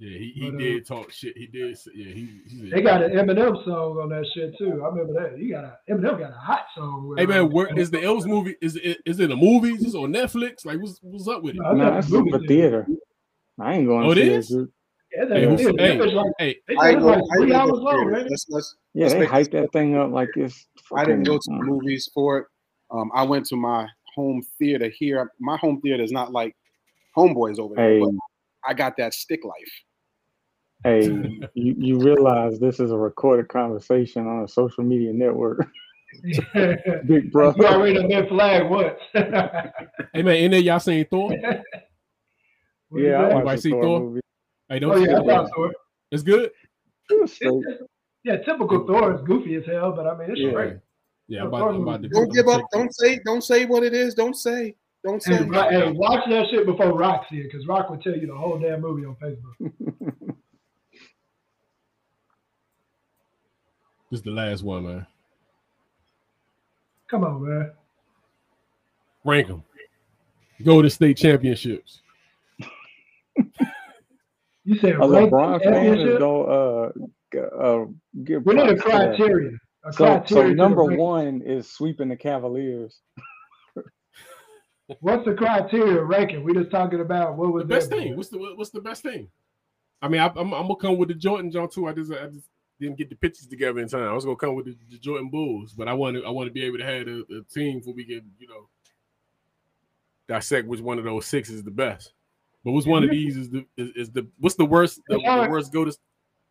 Yeah, he, he But, uh, did talk shit. He did. say- Yeah, he. he They got an Eminem song on that shit too. I remember that. He got a Eminem got a hot song. With Hey man, um, where is the Elvis movie? Is it is it a movie? Is it on Netflix? Like what's what's up with it? I No, thought that's the movie theater. I ain't going Oh, to it see is? that shit. Yeah, Hey, that was, hey, was like, Hey, they I said it didn't was go. like I three didn't hours long, right? Let's, let's, Yeah, let's they hyped that thing up like it's. I didn't go to the uh, movies for it. Um, I went to my home theater here. My home theater is not like homeboys over there, Hey, but I got that stick life. hey, you, you realize this is a recorded conversation on a social media network, Big brother. you already done been flagged once. hey man, in there y'all seen Thor? Yeah, I watched see Thor Thor? movie. Hey, Oh don't yeah, I forget thought that. so. It's good. It was straight. Yeah, typical Thor is goofy as hell, but I mean it's Yeah. great. Yeah, I'm about, I'm about to Don't give up. Don't say. Don't say what it is. Don't say. Don't say. Hey, Rock- hey, watch that shit before Rock see it, because Rock will tell you the whole damn movie on Facebook. This is the last one, man. Come on, man. Rank them. Golden State Championships. You said A rank LeBron fan is going uh, uh, give We need a props to that. criteria. A So, criteria so number one is sweeping the Cavaliers. What's the criteria ranking? We just talking about what was The best that- thing. What's the what's the best thing? I mean, I, I'm, I'm gonna come with the Jordan John too. I just I just didn't get the pictures together in time. I was gonna come with the, the Jordan Bulls, but I want to I want to be able to have a, a team where we can you know dissect which one of those six is the best. But what's one of these is the is, is the what's the worst the, the worst go to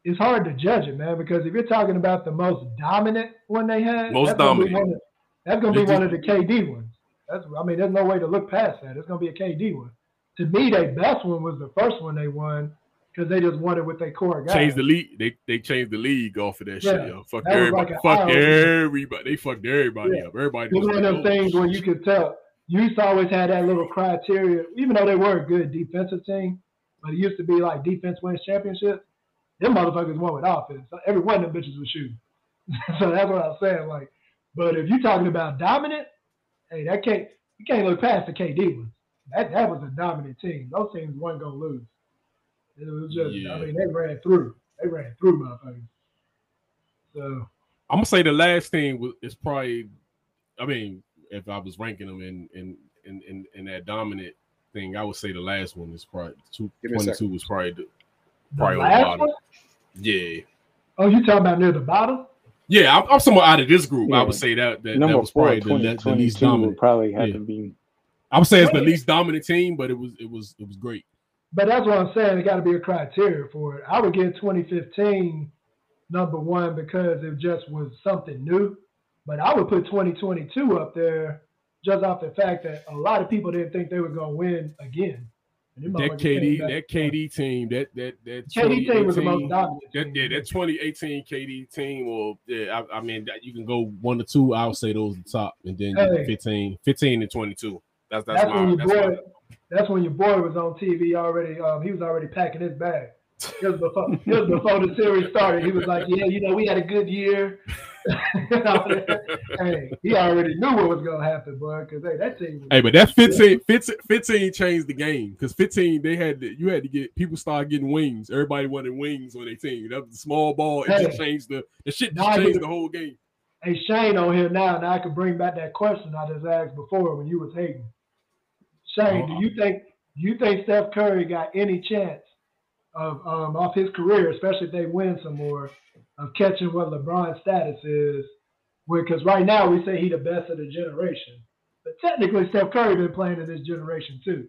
It's hard to judge it, man, because if you're talking about the most dominant one they had, Most that's gonna dominant. of- that's going to be one of the KD ones. That's I mean, there's no way to look past that. It's going to be a KD one. To me, their best one was the first one they won because they just won it with their core guys. change the league. They they changed the league off of that shit. Yo. Fuck everybody. like fuck everybody. They fucked everybody Yeah. up. Everybody It was one of them oh, things where you could tell. Used to always have that little criteria, even though they were a good defensive team, but it used to be like defense wins championships. Them motherfuckers won with offense. Every one of them bitches was shooting. so that's what I was saying. Like, but if you're talking about dominant, hey, that can't you can't look past the KD ones. That that was a dominant team. Those teams weren't gonna lose. It was just, Yeah. I mean, they ran through. They ran through motherfuckers. So I'm gonna say the last thing was is probably. I mean, if I was ranking them in in in in, in that dominant thing, I would say the last one is probably two Give me a twenty second. two was probably the the Probably on the bottom. one. yeah. Oh, you talking about near the bottom? Yeah, I'm, I'm somewhat out of this group. I would say that that, that was four, probably the, the least dominant. probably have Yeah. to be. I would say it's the least dominant team, but it was it was it was great. But that's what I'm saying. It got to be a criteria for it. I would give 2015 number one because it just was something new. But I would put 2022 up there just off the fact that a lot of people didn't think they were going to win again. That KD that KD team that that that KD team was the 2018 most dominant. That, yeah, that 2018 KD team, or yeah, I, I mean, that you can go one to two. I'll say those are the top, and then Hey. 15, 15 and 22. That's that's, That's my when your that's boy. my, That's when your boy was on TV already. Um, he was already packing his bag. It before, it was before the series started. He was like, "Yeah, you know, we had a good year." Hey, he already knew what was gonna happen, boy. Because hey, that team. Hey, but that 15, 15, 15 changed the game because 15 they had to, you had to get people started getting wings. Everybody wanted wings on their team. That was the small ball. It just changed the the shit. Just changed the whole game. Hey Shane on here now, and I can bring back that question I just asked before when you was hating. Shane, Oh, do you think you think Steph Curry got any chance of um, off his career, especially if they win some more, of catching what LeBron's status is? Because right now we say he the best of the generation, but technically Steph Curry been playing in this generation too.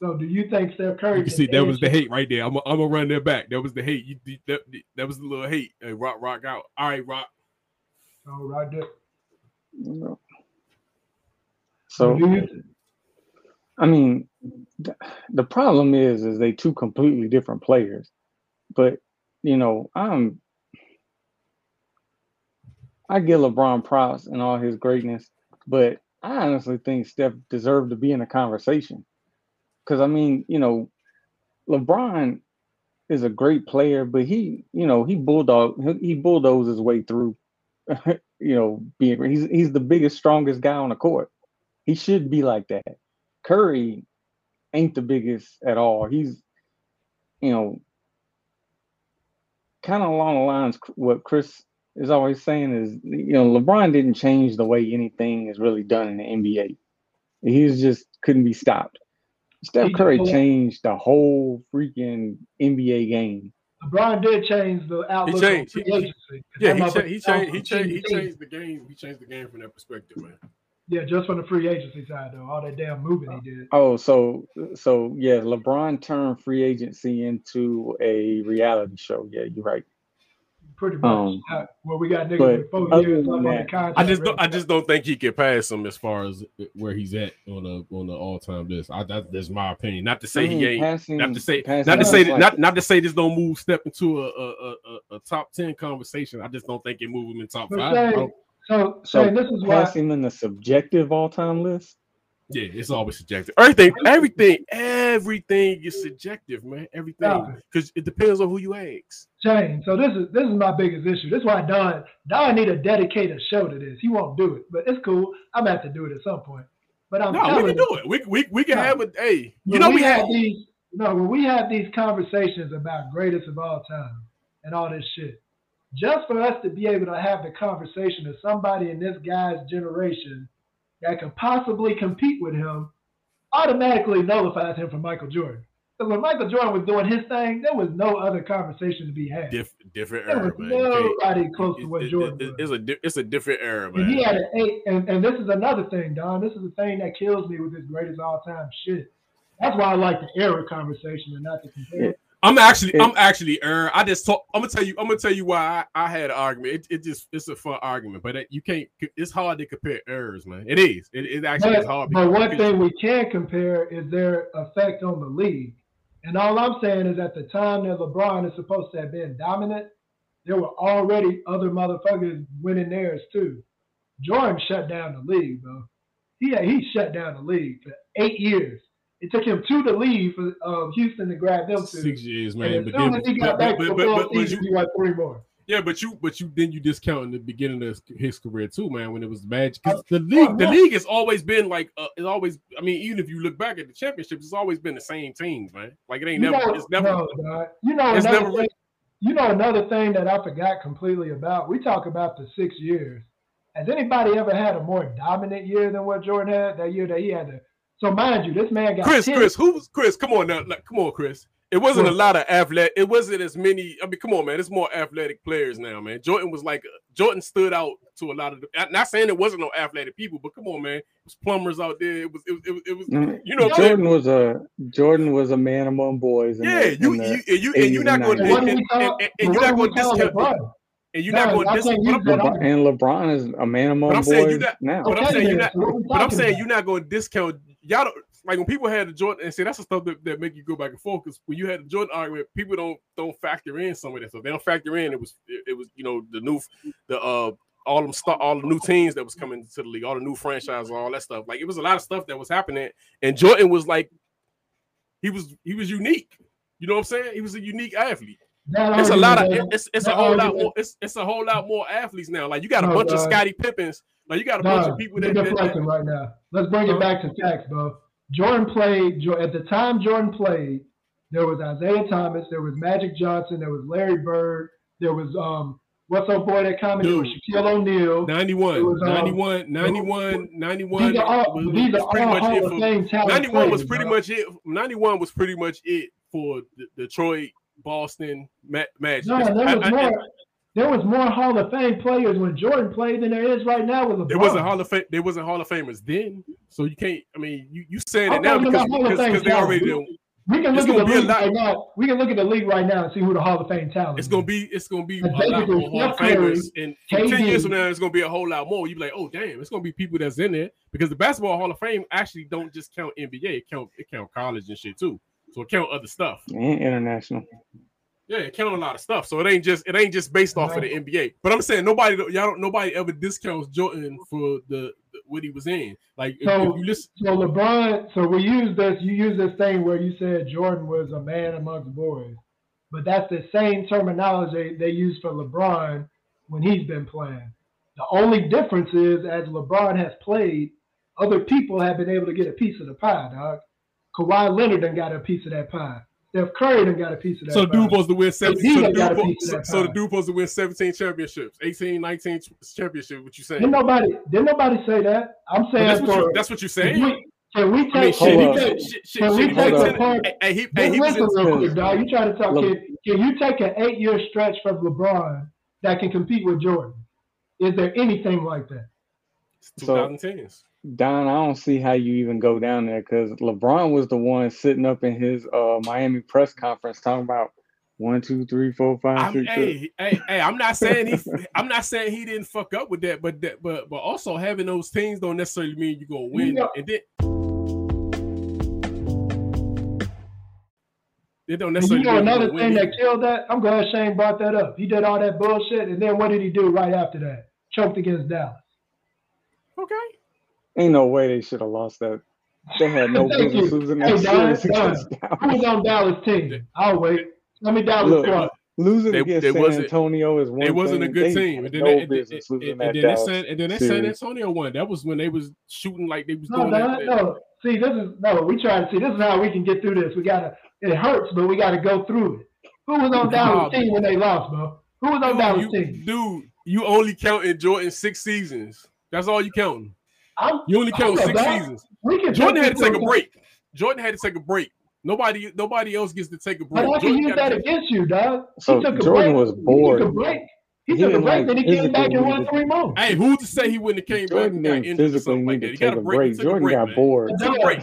So do you think Steph Curry? You can see that was the hate right there. I'm gonna I'm run that back. That was the hate. You, that, that was the little hate. Hey, rock, rock out. All right, rock. Oh, right there. You. So you, I mean, the problem is, is they two completely different players. But you know, I'm I give LeBron props and all his greatness, but I honestly think Steph deserved to be in a conversation. Cause I mean, you know, LeBron is a great player, but he, you know, he bulldog he bulldozes his way through. you know, being he's he's the biggest, strongest guy on the court. He should be like that. Curry ain't the biggest at all. He's, you know, kind of along the lines what Chris is always saying is, you know, LeBron didn't change the way anything is really done in the NBA. He just couldn't be stopped. Steph Curry changed the whole freaking NBA game. LeBron did change the outlook. He changed. He, yeah, he, cha- he changed. He changed. He changed the game. He changed the game from that perspective, man. Yeah, just from the free agency side, though, all that damn moving he did. Oh, so so yeah, LeBron turned free agency into a reality show. Yeah, you're right pretty much. Um, well, we got niggas with four years on the contract. I just don't, I just don't think he can pass him as far as where he's at on the on the all time list. I, that, that's my opinion. Not to say I mean, he ain't. Passing, not to say not to say like, not not to say this don't move Steph into a a, a, a top ten conversation. I just don't think it move him in top five. Say, so, so, so this is why passing in the subjective all time list. Yeah, it's always subjective. Everything, everything, everything is subjective, man. Everything, because it depends on who you ask. Shane, so this is this is my biggest issue. This is why Don Don need to dedicate a show to this. He won't do it, but it's cool. I'm gonna have to do it at some point. But I'm no, we can do it. We we, we can no. have a hey. You know we, we have these. No, when we have these conversations about greatest of all time and all this shit, just for us to be able to have the conversation of somebody in this guy's generation that could possibly compete with him automatically nullifies him from Michael Jordan. Because when Michael Jordan was doing his thing, there was no other conversation to be had. Dif- different there era, man. Nobody close to what it, Jordan it, it's a it's a different era, man. And he had an eight, and, and this is another thing, Don. This is the thing that kills me with this greatest all time shit. That's why I like the era conversation and not the compare. I'm actually, I'm actually, er, I just talk. I'm gonna tell you, I'm gonna tell you why I, I had an argument. It, it, just, it's a fun argument, but it, you can't. It's hard to compare errors, man. It is. It, it actually but, is hard. But one thing we can compare is their effect on the league. And all I'm saying is, at the time that LeBron is supposed to have been dominant, there were already other motherfuckers winning theirs too. Jordan shut down the league, bro. He he shut down the league for eight years. It took him two to leave for uh, Houston to grab them two. Six years, man. But then, he got but, back but, but, season, you, he got three more. Yeah, but you, but you, then you discount in the beginning of his career too, man. When it was Magic, because the league, the league has always been like, uh, it's always. I mean, even if you look back at the championships, it's always been the same teams, man. Like it ain't you never, know, it's never. No, you know, it's never. Thing, you know, another thing that I forgot completely about. We talk about the six years. Has anybody ever had a more dominant year than what Jordan had? That year that he had the so mind you, this man got Chris. 10. Chris, who was Chris? Come on now, come on, Chris. It wasn't a lot of athletic. It wasn't as many. I mean, come on, man. It's more athletic players now, man. Jordan was like Jordan stood out to a lot of. The, not saying it wasn't no athletic people, but come on, man. It was plumbers out there. It was. It, it, it was. Mm, you know, Jordan man. was a Jordan was a man among boys. Yeah, the, you, you, you, and you're not going. And, and, and, and you're not going to discount. And you're not going to discount. And LeBron is a man among boys now. But I'm saying you're not. But I'm saying you're not going to discount y'all don't like when people had the Jordan and say that's the stuff that, that make you go back and forth because when you had the Jordan argument, people don't don't factor in some of that stuff. They don't factor in it was it, it was you know the new the uh all them start all the new teams that was coming to the league, all the new franchises, all that stuff. Like it was a lot of stuff that was happening, and Jordan was like he was he was unique. You know what I'm saying? He was a unique athlete. It's a lot of it's it's a whole lot more it's it's a whole lot more athletes now. Like you got a bunch of Scottie Pippens like you got a bunch of people that, that right now. Let's bring it back to tax, bro. Jordan played at the time. Jordan played. There was Isiah Thomas. There was Magic Johnson. There was Larry Bird. There was um what's up boy that commented? Dude, Shaquille O'Neal. 91, was, um, 91, 91, 91. These are all, was, these was pretty much it for, 91 players, was pretty bro. much it. 91 was pretty much it for the, Detroit, Boston, Magic. No, there was I, more. I, there was more Hall of Fame players when Jordan played than there is right now with LeBron. There wasn't Hall of Fame. There wasn't Hall of Famers then, so you can't. I mean, you you saying it now because, because, they already know. We can look at the league right now. We can look at the league right now and see who the Hall of Fame talent. It's gonna be. It's gonna be a lot more Hall of Famers, and ten years from now, it's gonna be a whole lot more. You be like, oh damn, it's gonna be people that's in there because the Basketball Hall of Fame actually don't just count NBA. It count it count college and shit too. So it count other stuff and international. Yeah, it count a lot of stuff. So it ain't just it ain't just based off of the NBA. But I'm saying nobody y'all don't nobody ever discounts Jordan for the, the what he was in. Like if, So, if you listen, so LeBron, so we use this, you use this thing where you said Jordan was a man amongst boys, but that's the same terminology they use for LeBron when he's been playing. The only difference is as LeBron has played, other people have been able to get a piece of the pie, dog. Kawhi Leonard done got a piece of that pie. Steph Curry done got a piece of that so pie. dude supposed to win 17 so, he the got a piece of so, that so the pie. dude supposed to win 17 championships, 18, 19 championships. What you saying? Didn't nobody, didn't nobody say that? I'm saying that's what you that's what you're saying. Can we, can we take? I mean, can shit, we he Hold take- shit, shit, can shit, he was take in a part- hey, hey, he, hey, he listen real quick, dog. You trying to talk? Can, can you take an eight-year stretch from LeBron that can compete with Jordan? Is there anything like that? So- 2010s. Don, I don't see how you even go down there because LeBron was the one sitting up in his uh Miami press conference talking about one, two, three, four, five, I'm, six, seven. hey, hey, hey, I'm not saying he, I'm not saying he didn't fuck up with that, but that, but, but also having those teams don't necessarily mean you're gonna win. Yeah. And then it don't And necessarily you know mean another thing win. that killed that? I'm glad Shane brought that up. He did all that bullshit, and then what did he do right after that? Choked against Dallas. Okay. Ain't no way they should have lost that. They had no business losing that Don, series Don, against Who Dallas. was on Dallas team? I'll wait. Let me Dallas Look, squad. Losing They- against they San wasn't- Antonio is one It wasn't a good They team. And then, no that, and, business and, losing and that then San, and then that San. Antonio one. That was when they was shooting like they was No, doing Don, that. no. See, this is no. We try to see. This is how we can get through this. We gotta. It hurts, but we gotta go through it. Who was on Dallas team when they lost, bro? Who was on Dude, Dallas you, team? dude, you only counting Jordan six seasons. That's all you counting. I'm, You only count six about- seasons. We can Jordan had to take a this break. Jordan had to take a break. Nobody, nobody else gets to take a break. But I can Jordan use that against you, dog. So he oh, took a Jordan break. was He bored. took a break. He, He took a didn't, break, like, then he came back physically and won need to- three more. Hey, who's to say he wouldn't have came back Jordan and got didn't injured or physically something like need to He got take a a break. Break. took a Jordan break, got bored. He took a break.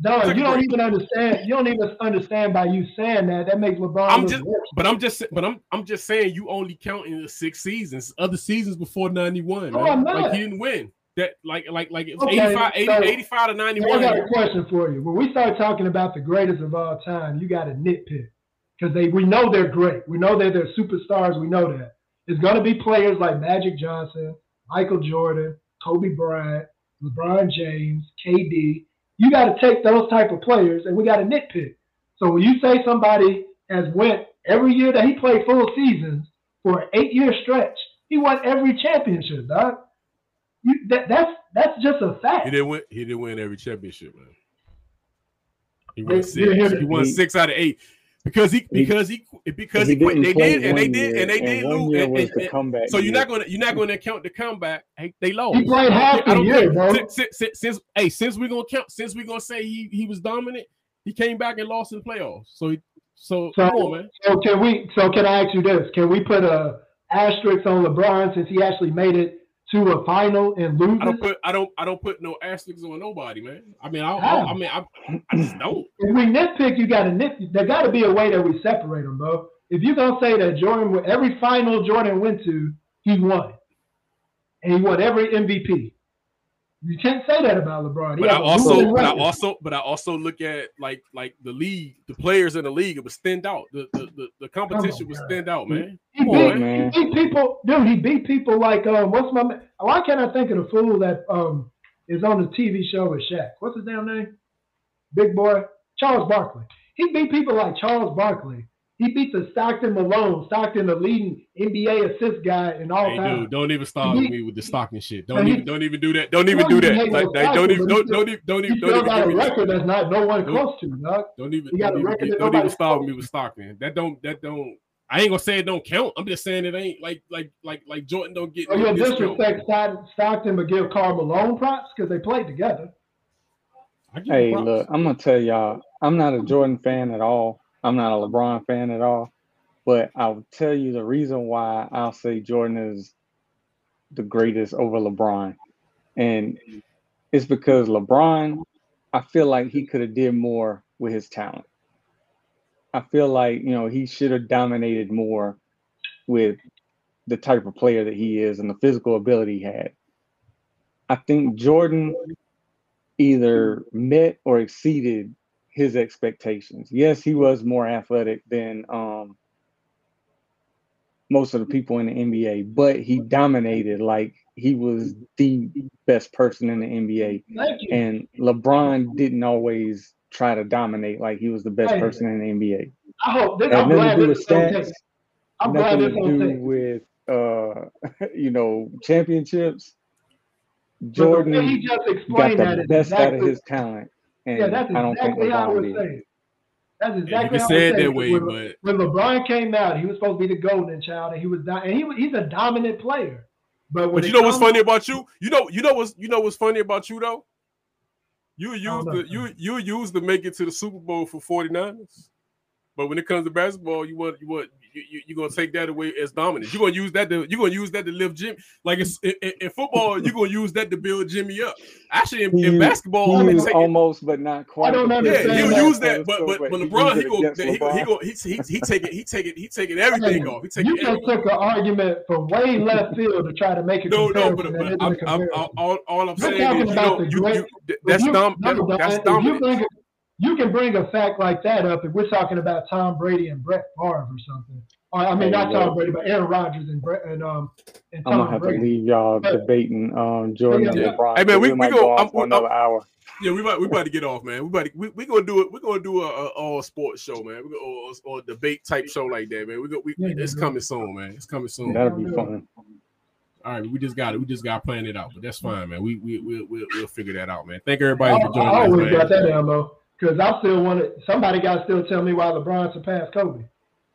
Dog, Took a you don't break. even understand. You don't even understand by you saying that. That makes LeBron I'm just, worse. but I'm just, but I'm, I'm just saying you only counting the six seasons. Other seasons before '91, No, man. I'm Like he didn't win. That, like, like, like it was Okay, 85, 80, so- 85 to 91. I 91. got a question for you. When we start talking about the greatest of all time, you got to nitpick because they we know they're great. We know that they're superstars. We know that it's going to be players like Magic Johnson, Michael Jordan, Kobe Bryant, LeBron James, KD. You got to take those type of players, and we got to nitpick. So when you say somebody has went every year that he played full seasons for an eight year stretch, he won every championship, dog. You, that, that's that's just a fact. He didn't win. He didn't win every championship, man. He won six. yeah. He won six out of eight because he He- because he because he, he quit. They did and they did and they did lose. year and- and- comeback so you're not gonna you're not gonna count the comeback. Hey, they lost. He played half the year, care. bro. Since, since, since, since- hey, since we're gonna count, since we're gonna say he he was dominant, he came back and lost in the playoffs. So he, so, So- come on, man. So can we? So can I ask you this? Can we put a asterisk on LeBron since he actually made it to a final and loses? I don't put I don't I don't put no asterisks on nobody, man. I mean I? I, I mean I, I just don't. if we nitpick, you got to nit. There got to be a way that we separate them, bro. If you're gonna say that Jordan, every final Jordan went to, he won, and he won every MVP. You can't say that about LeBron. He But I also, but I also, but I also look at like like the league, the players in the league. It was stand out. The the the, the competition was God. stand out, man. He Come beat, on, man. he beat people, dude. He beat people like um. What's my? ma- Why can't I think of the fool that um is on the TV show with Shaq? What's his damn name? Big boy Charles Barkley. He beat people like Charles Barkley. He beat the Stockton Malone, Stockton, the leading NBA assist guy in all Hey, time. dude, don't even start with me with the Stockton shit. Don't he- even, don't even do that. Don't even do that. ain't Like, no like, don't even, he don't, still- don't even, don't even, don't even got a give me. record that's not no one Don't- close to, dog. Don't even, He don't a even, record don't even start with me with Stockton. That don't, that don't. I ain't gonna say it don't count. I'm just saying it ain't like, like, like, like Jordan don't get. So no you'll disrespect Stockton, but give Karl Malone props because they played together. I give him Hey, props. look, I'm gonna tell y'all, I'm not a Jordan fan at all. I'm not a LeBron fan at all. But I'll tell you the reason why I'll say Jordan is the greatest over LeBron. And it's because LeBron, I feel like he could have did more with his talent. I feel like, you know, he should have dominated more with the type of player that he is and the physical ability he had. I think Jordan either met or exceeded his expectations. Yes, he was more athletic than um most of the people in the NBA, but he dominated like he was the best person in the NBA. And LeBron didn't always try to dominate like he was the best person in the NBA. I hope this. It had I'm nothing glad to do with stats. I'm nothing this to do with uh, you know, championships. But the way Jordan he just got the best out of his talent, and yeah, that's I don't think exactly how I would say it. That's exactly how I say it say that way, When, but when LeBron came out, he was supposed to be the golden child, and he was and he was- he's a dominant player. But but you know what's funny about you? You know, you know what's you know what's funny about you though? You use the you you use to make it to the Super Bowl for 49ers. But when it comes to basketball, you want you want you, you you're gonna take that away as dominant. You're gonna use that to you're gonna use that to lift Jimmy. Like it's in, in- in football, you're gonna use that to build Jimmy up. Actually, in, in basketball, He I'm was taking almost, but not quite. don't the understand yeah, person he'll that. use that, but but But when he LeBron, he go, he go, he LeBron. go, he he he taking he taking he taking everything off. He taking you just took an argument from way left field to try to make it. No, no, but, but isn't I'm, a I'm, all, all I'm We're saying is, you about know, the you, you, that's you, dom, no, that, Don, that's if you dominant. Bring a, you can bring a fact like that up if we're talking about Tom Brady and Brett Favre or something. Or, I mean, Hey, not look. Tom Brady, but Aaron Rodgers and Brett and um and I'm gonna Tom have to leave y'all But- debating um, Jordan and Yeah. LeBron. Hey, man, we- we we go- go I'm- for another hour. Yeah, we about we about to get off, man. We about to, we we gonna do it. We're gonna do a, a all sports show, man. We go or, or debate type show like that, man. We go. We, Yeah, it's yeah. coming soon, man. It's coming soon. That'll be fun. All right, we just got it. We just got to plan it out, but that's fine, man. We we we we'll, we'll figure that out, man. Thank I, everybody for I joining always us, got that ammo because I still want to. Somebody got to still tell me why LeBron surpassed Kobe.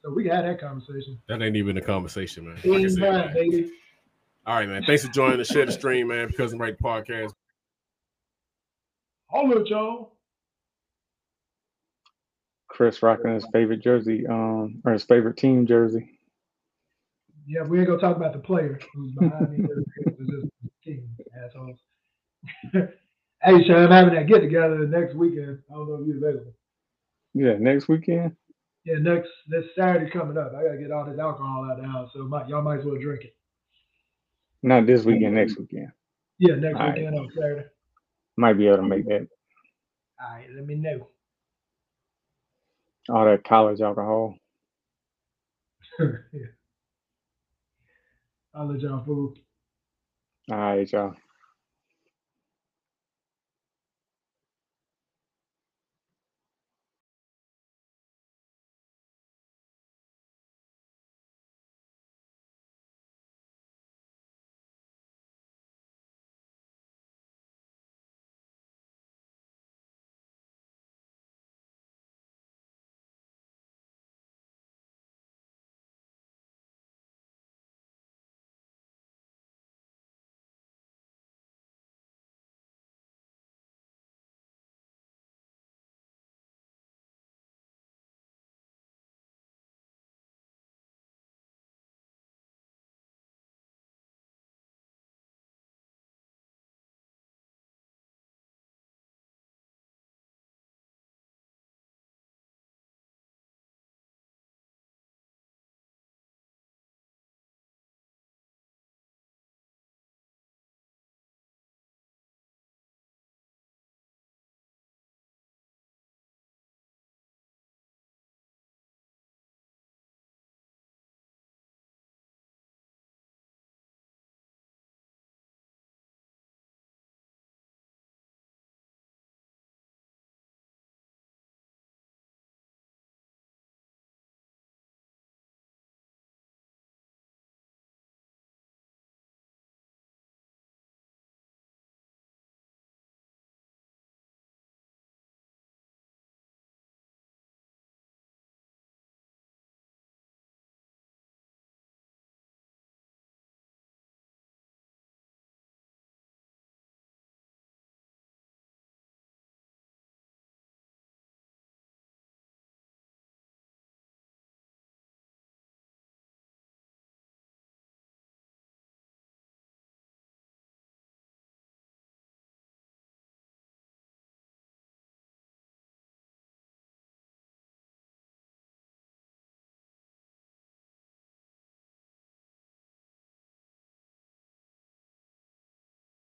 So we had that conversation. That ain't even a conversation, man. Like I said, man. baby. All right, man. Thanks for joining the share the stream, man. Because I'm right podcast. Hold it, y'all. Chris rocking his favorite jersey, um, or his favorite team jersey. Yeah, we ain't gonna talk about the player who's behind me. The team, assholes. hey, Sean, I'm having that get together next weekend. I don't know if you're available. Yeah, next weekend. Yeah, next this Saturday coming up. I gotta get all this alcohol out of the house, so might, y'all might as well drink it. Not this weekend, next weekend. Yeah, next All right. weekend on Saturday. Might be able to make that. All right, let me know. All that college alcohol. yeah. I'll let y'all fool. All right, y'all.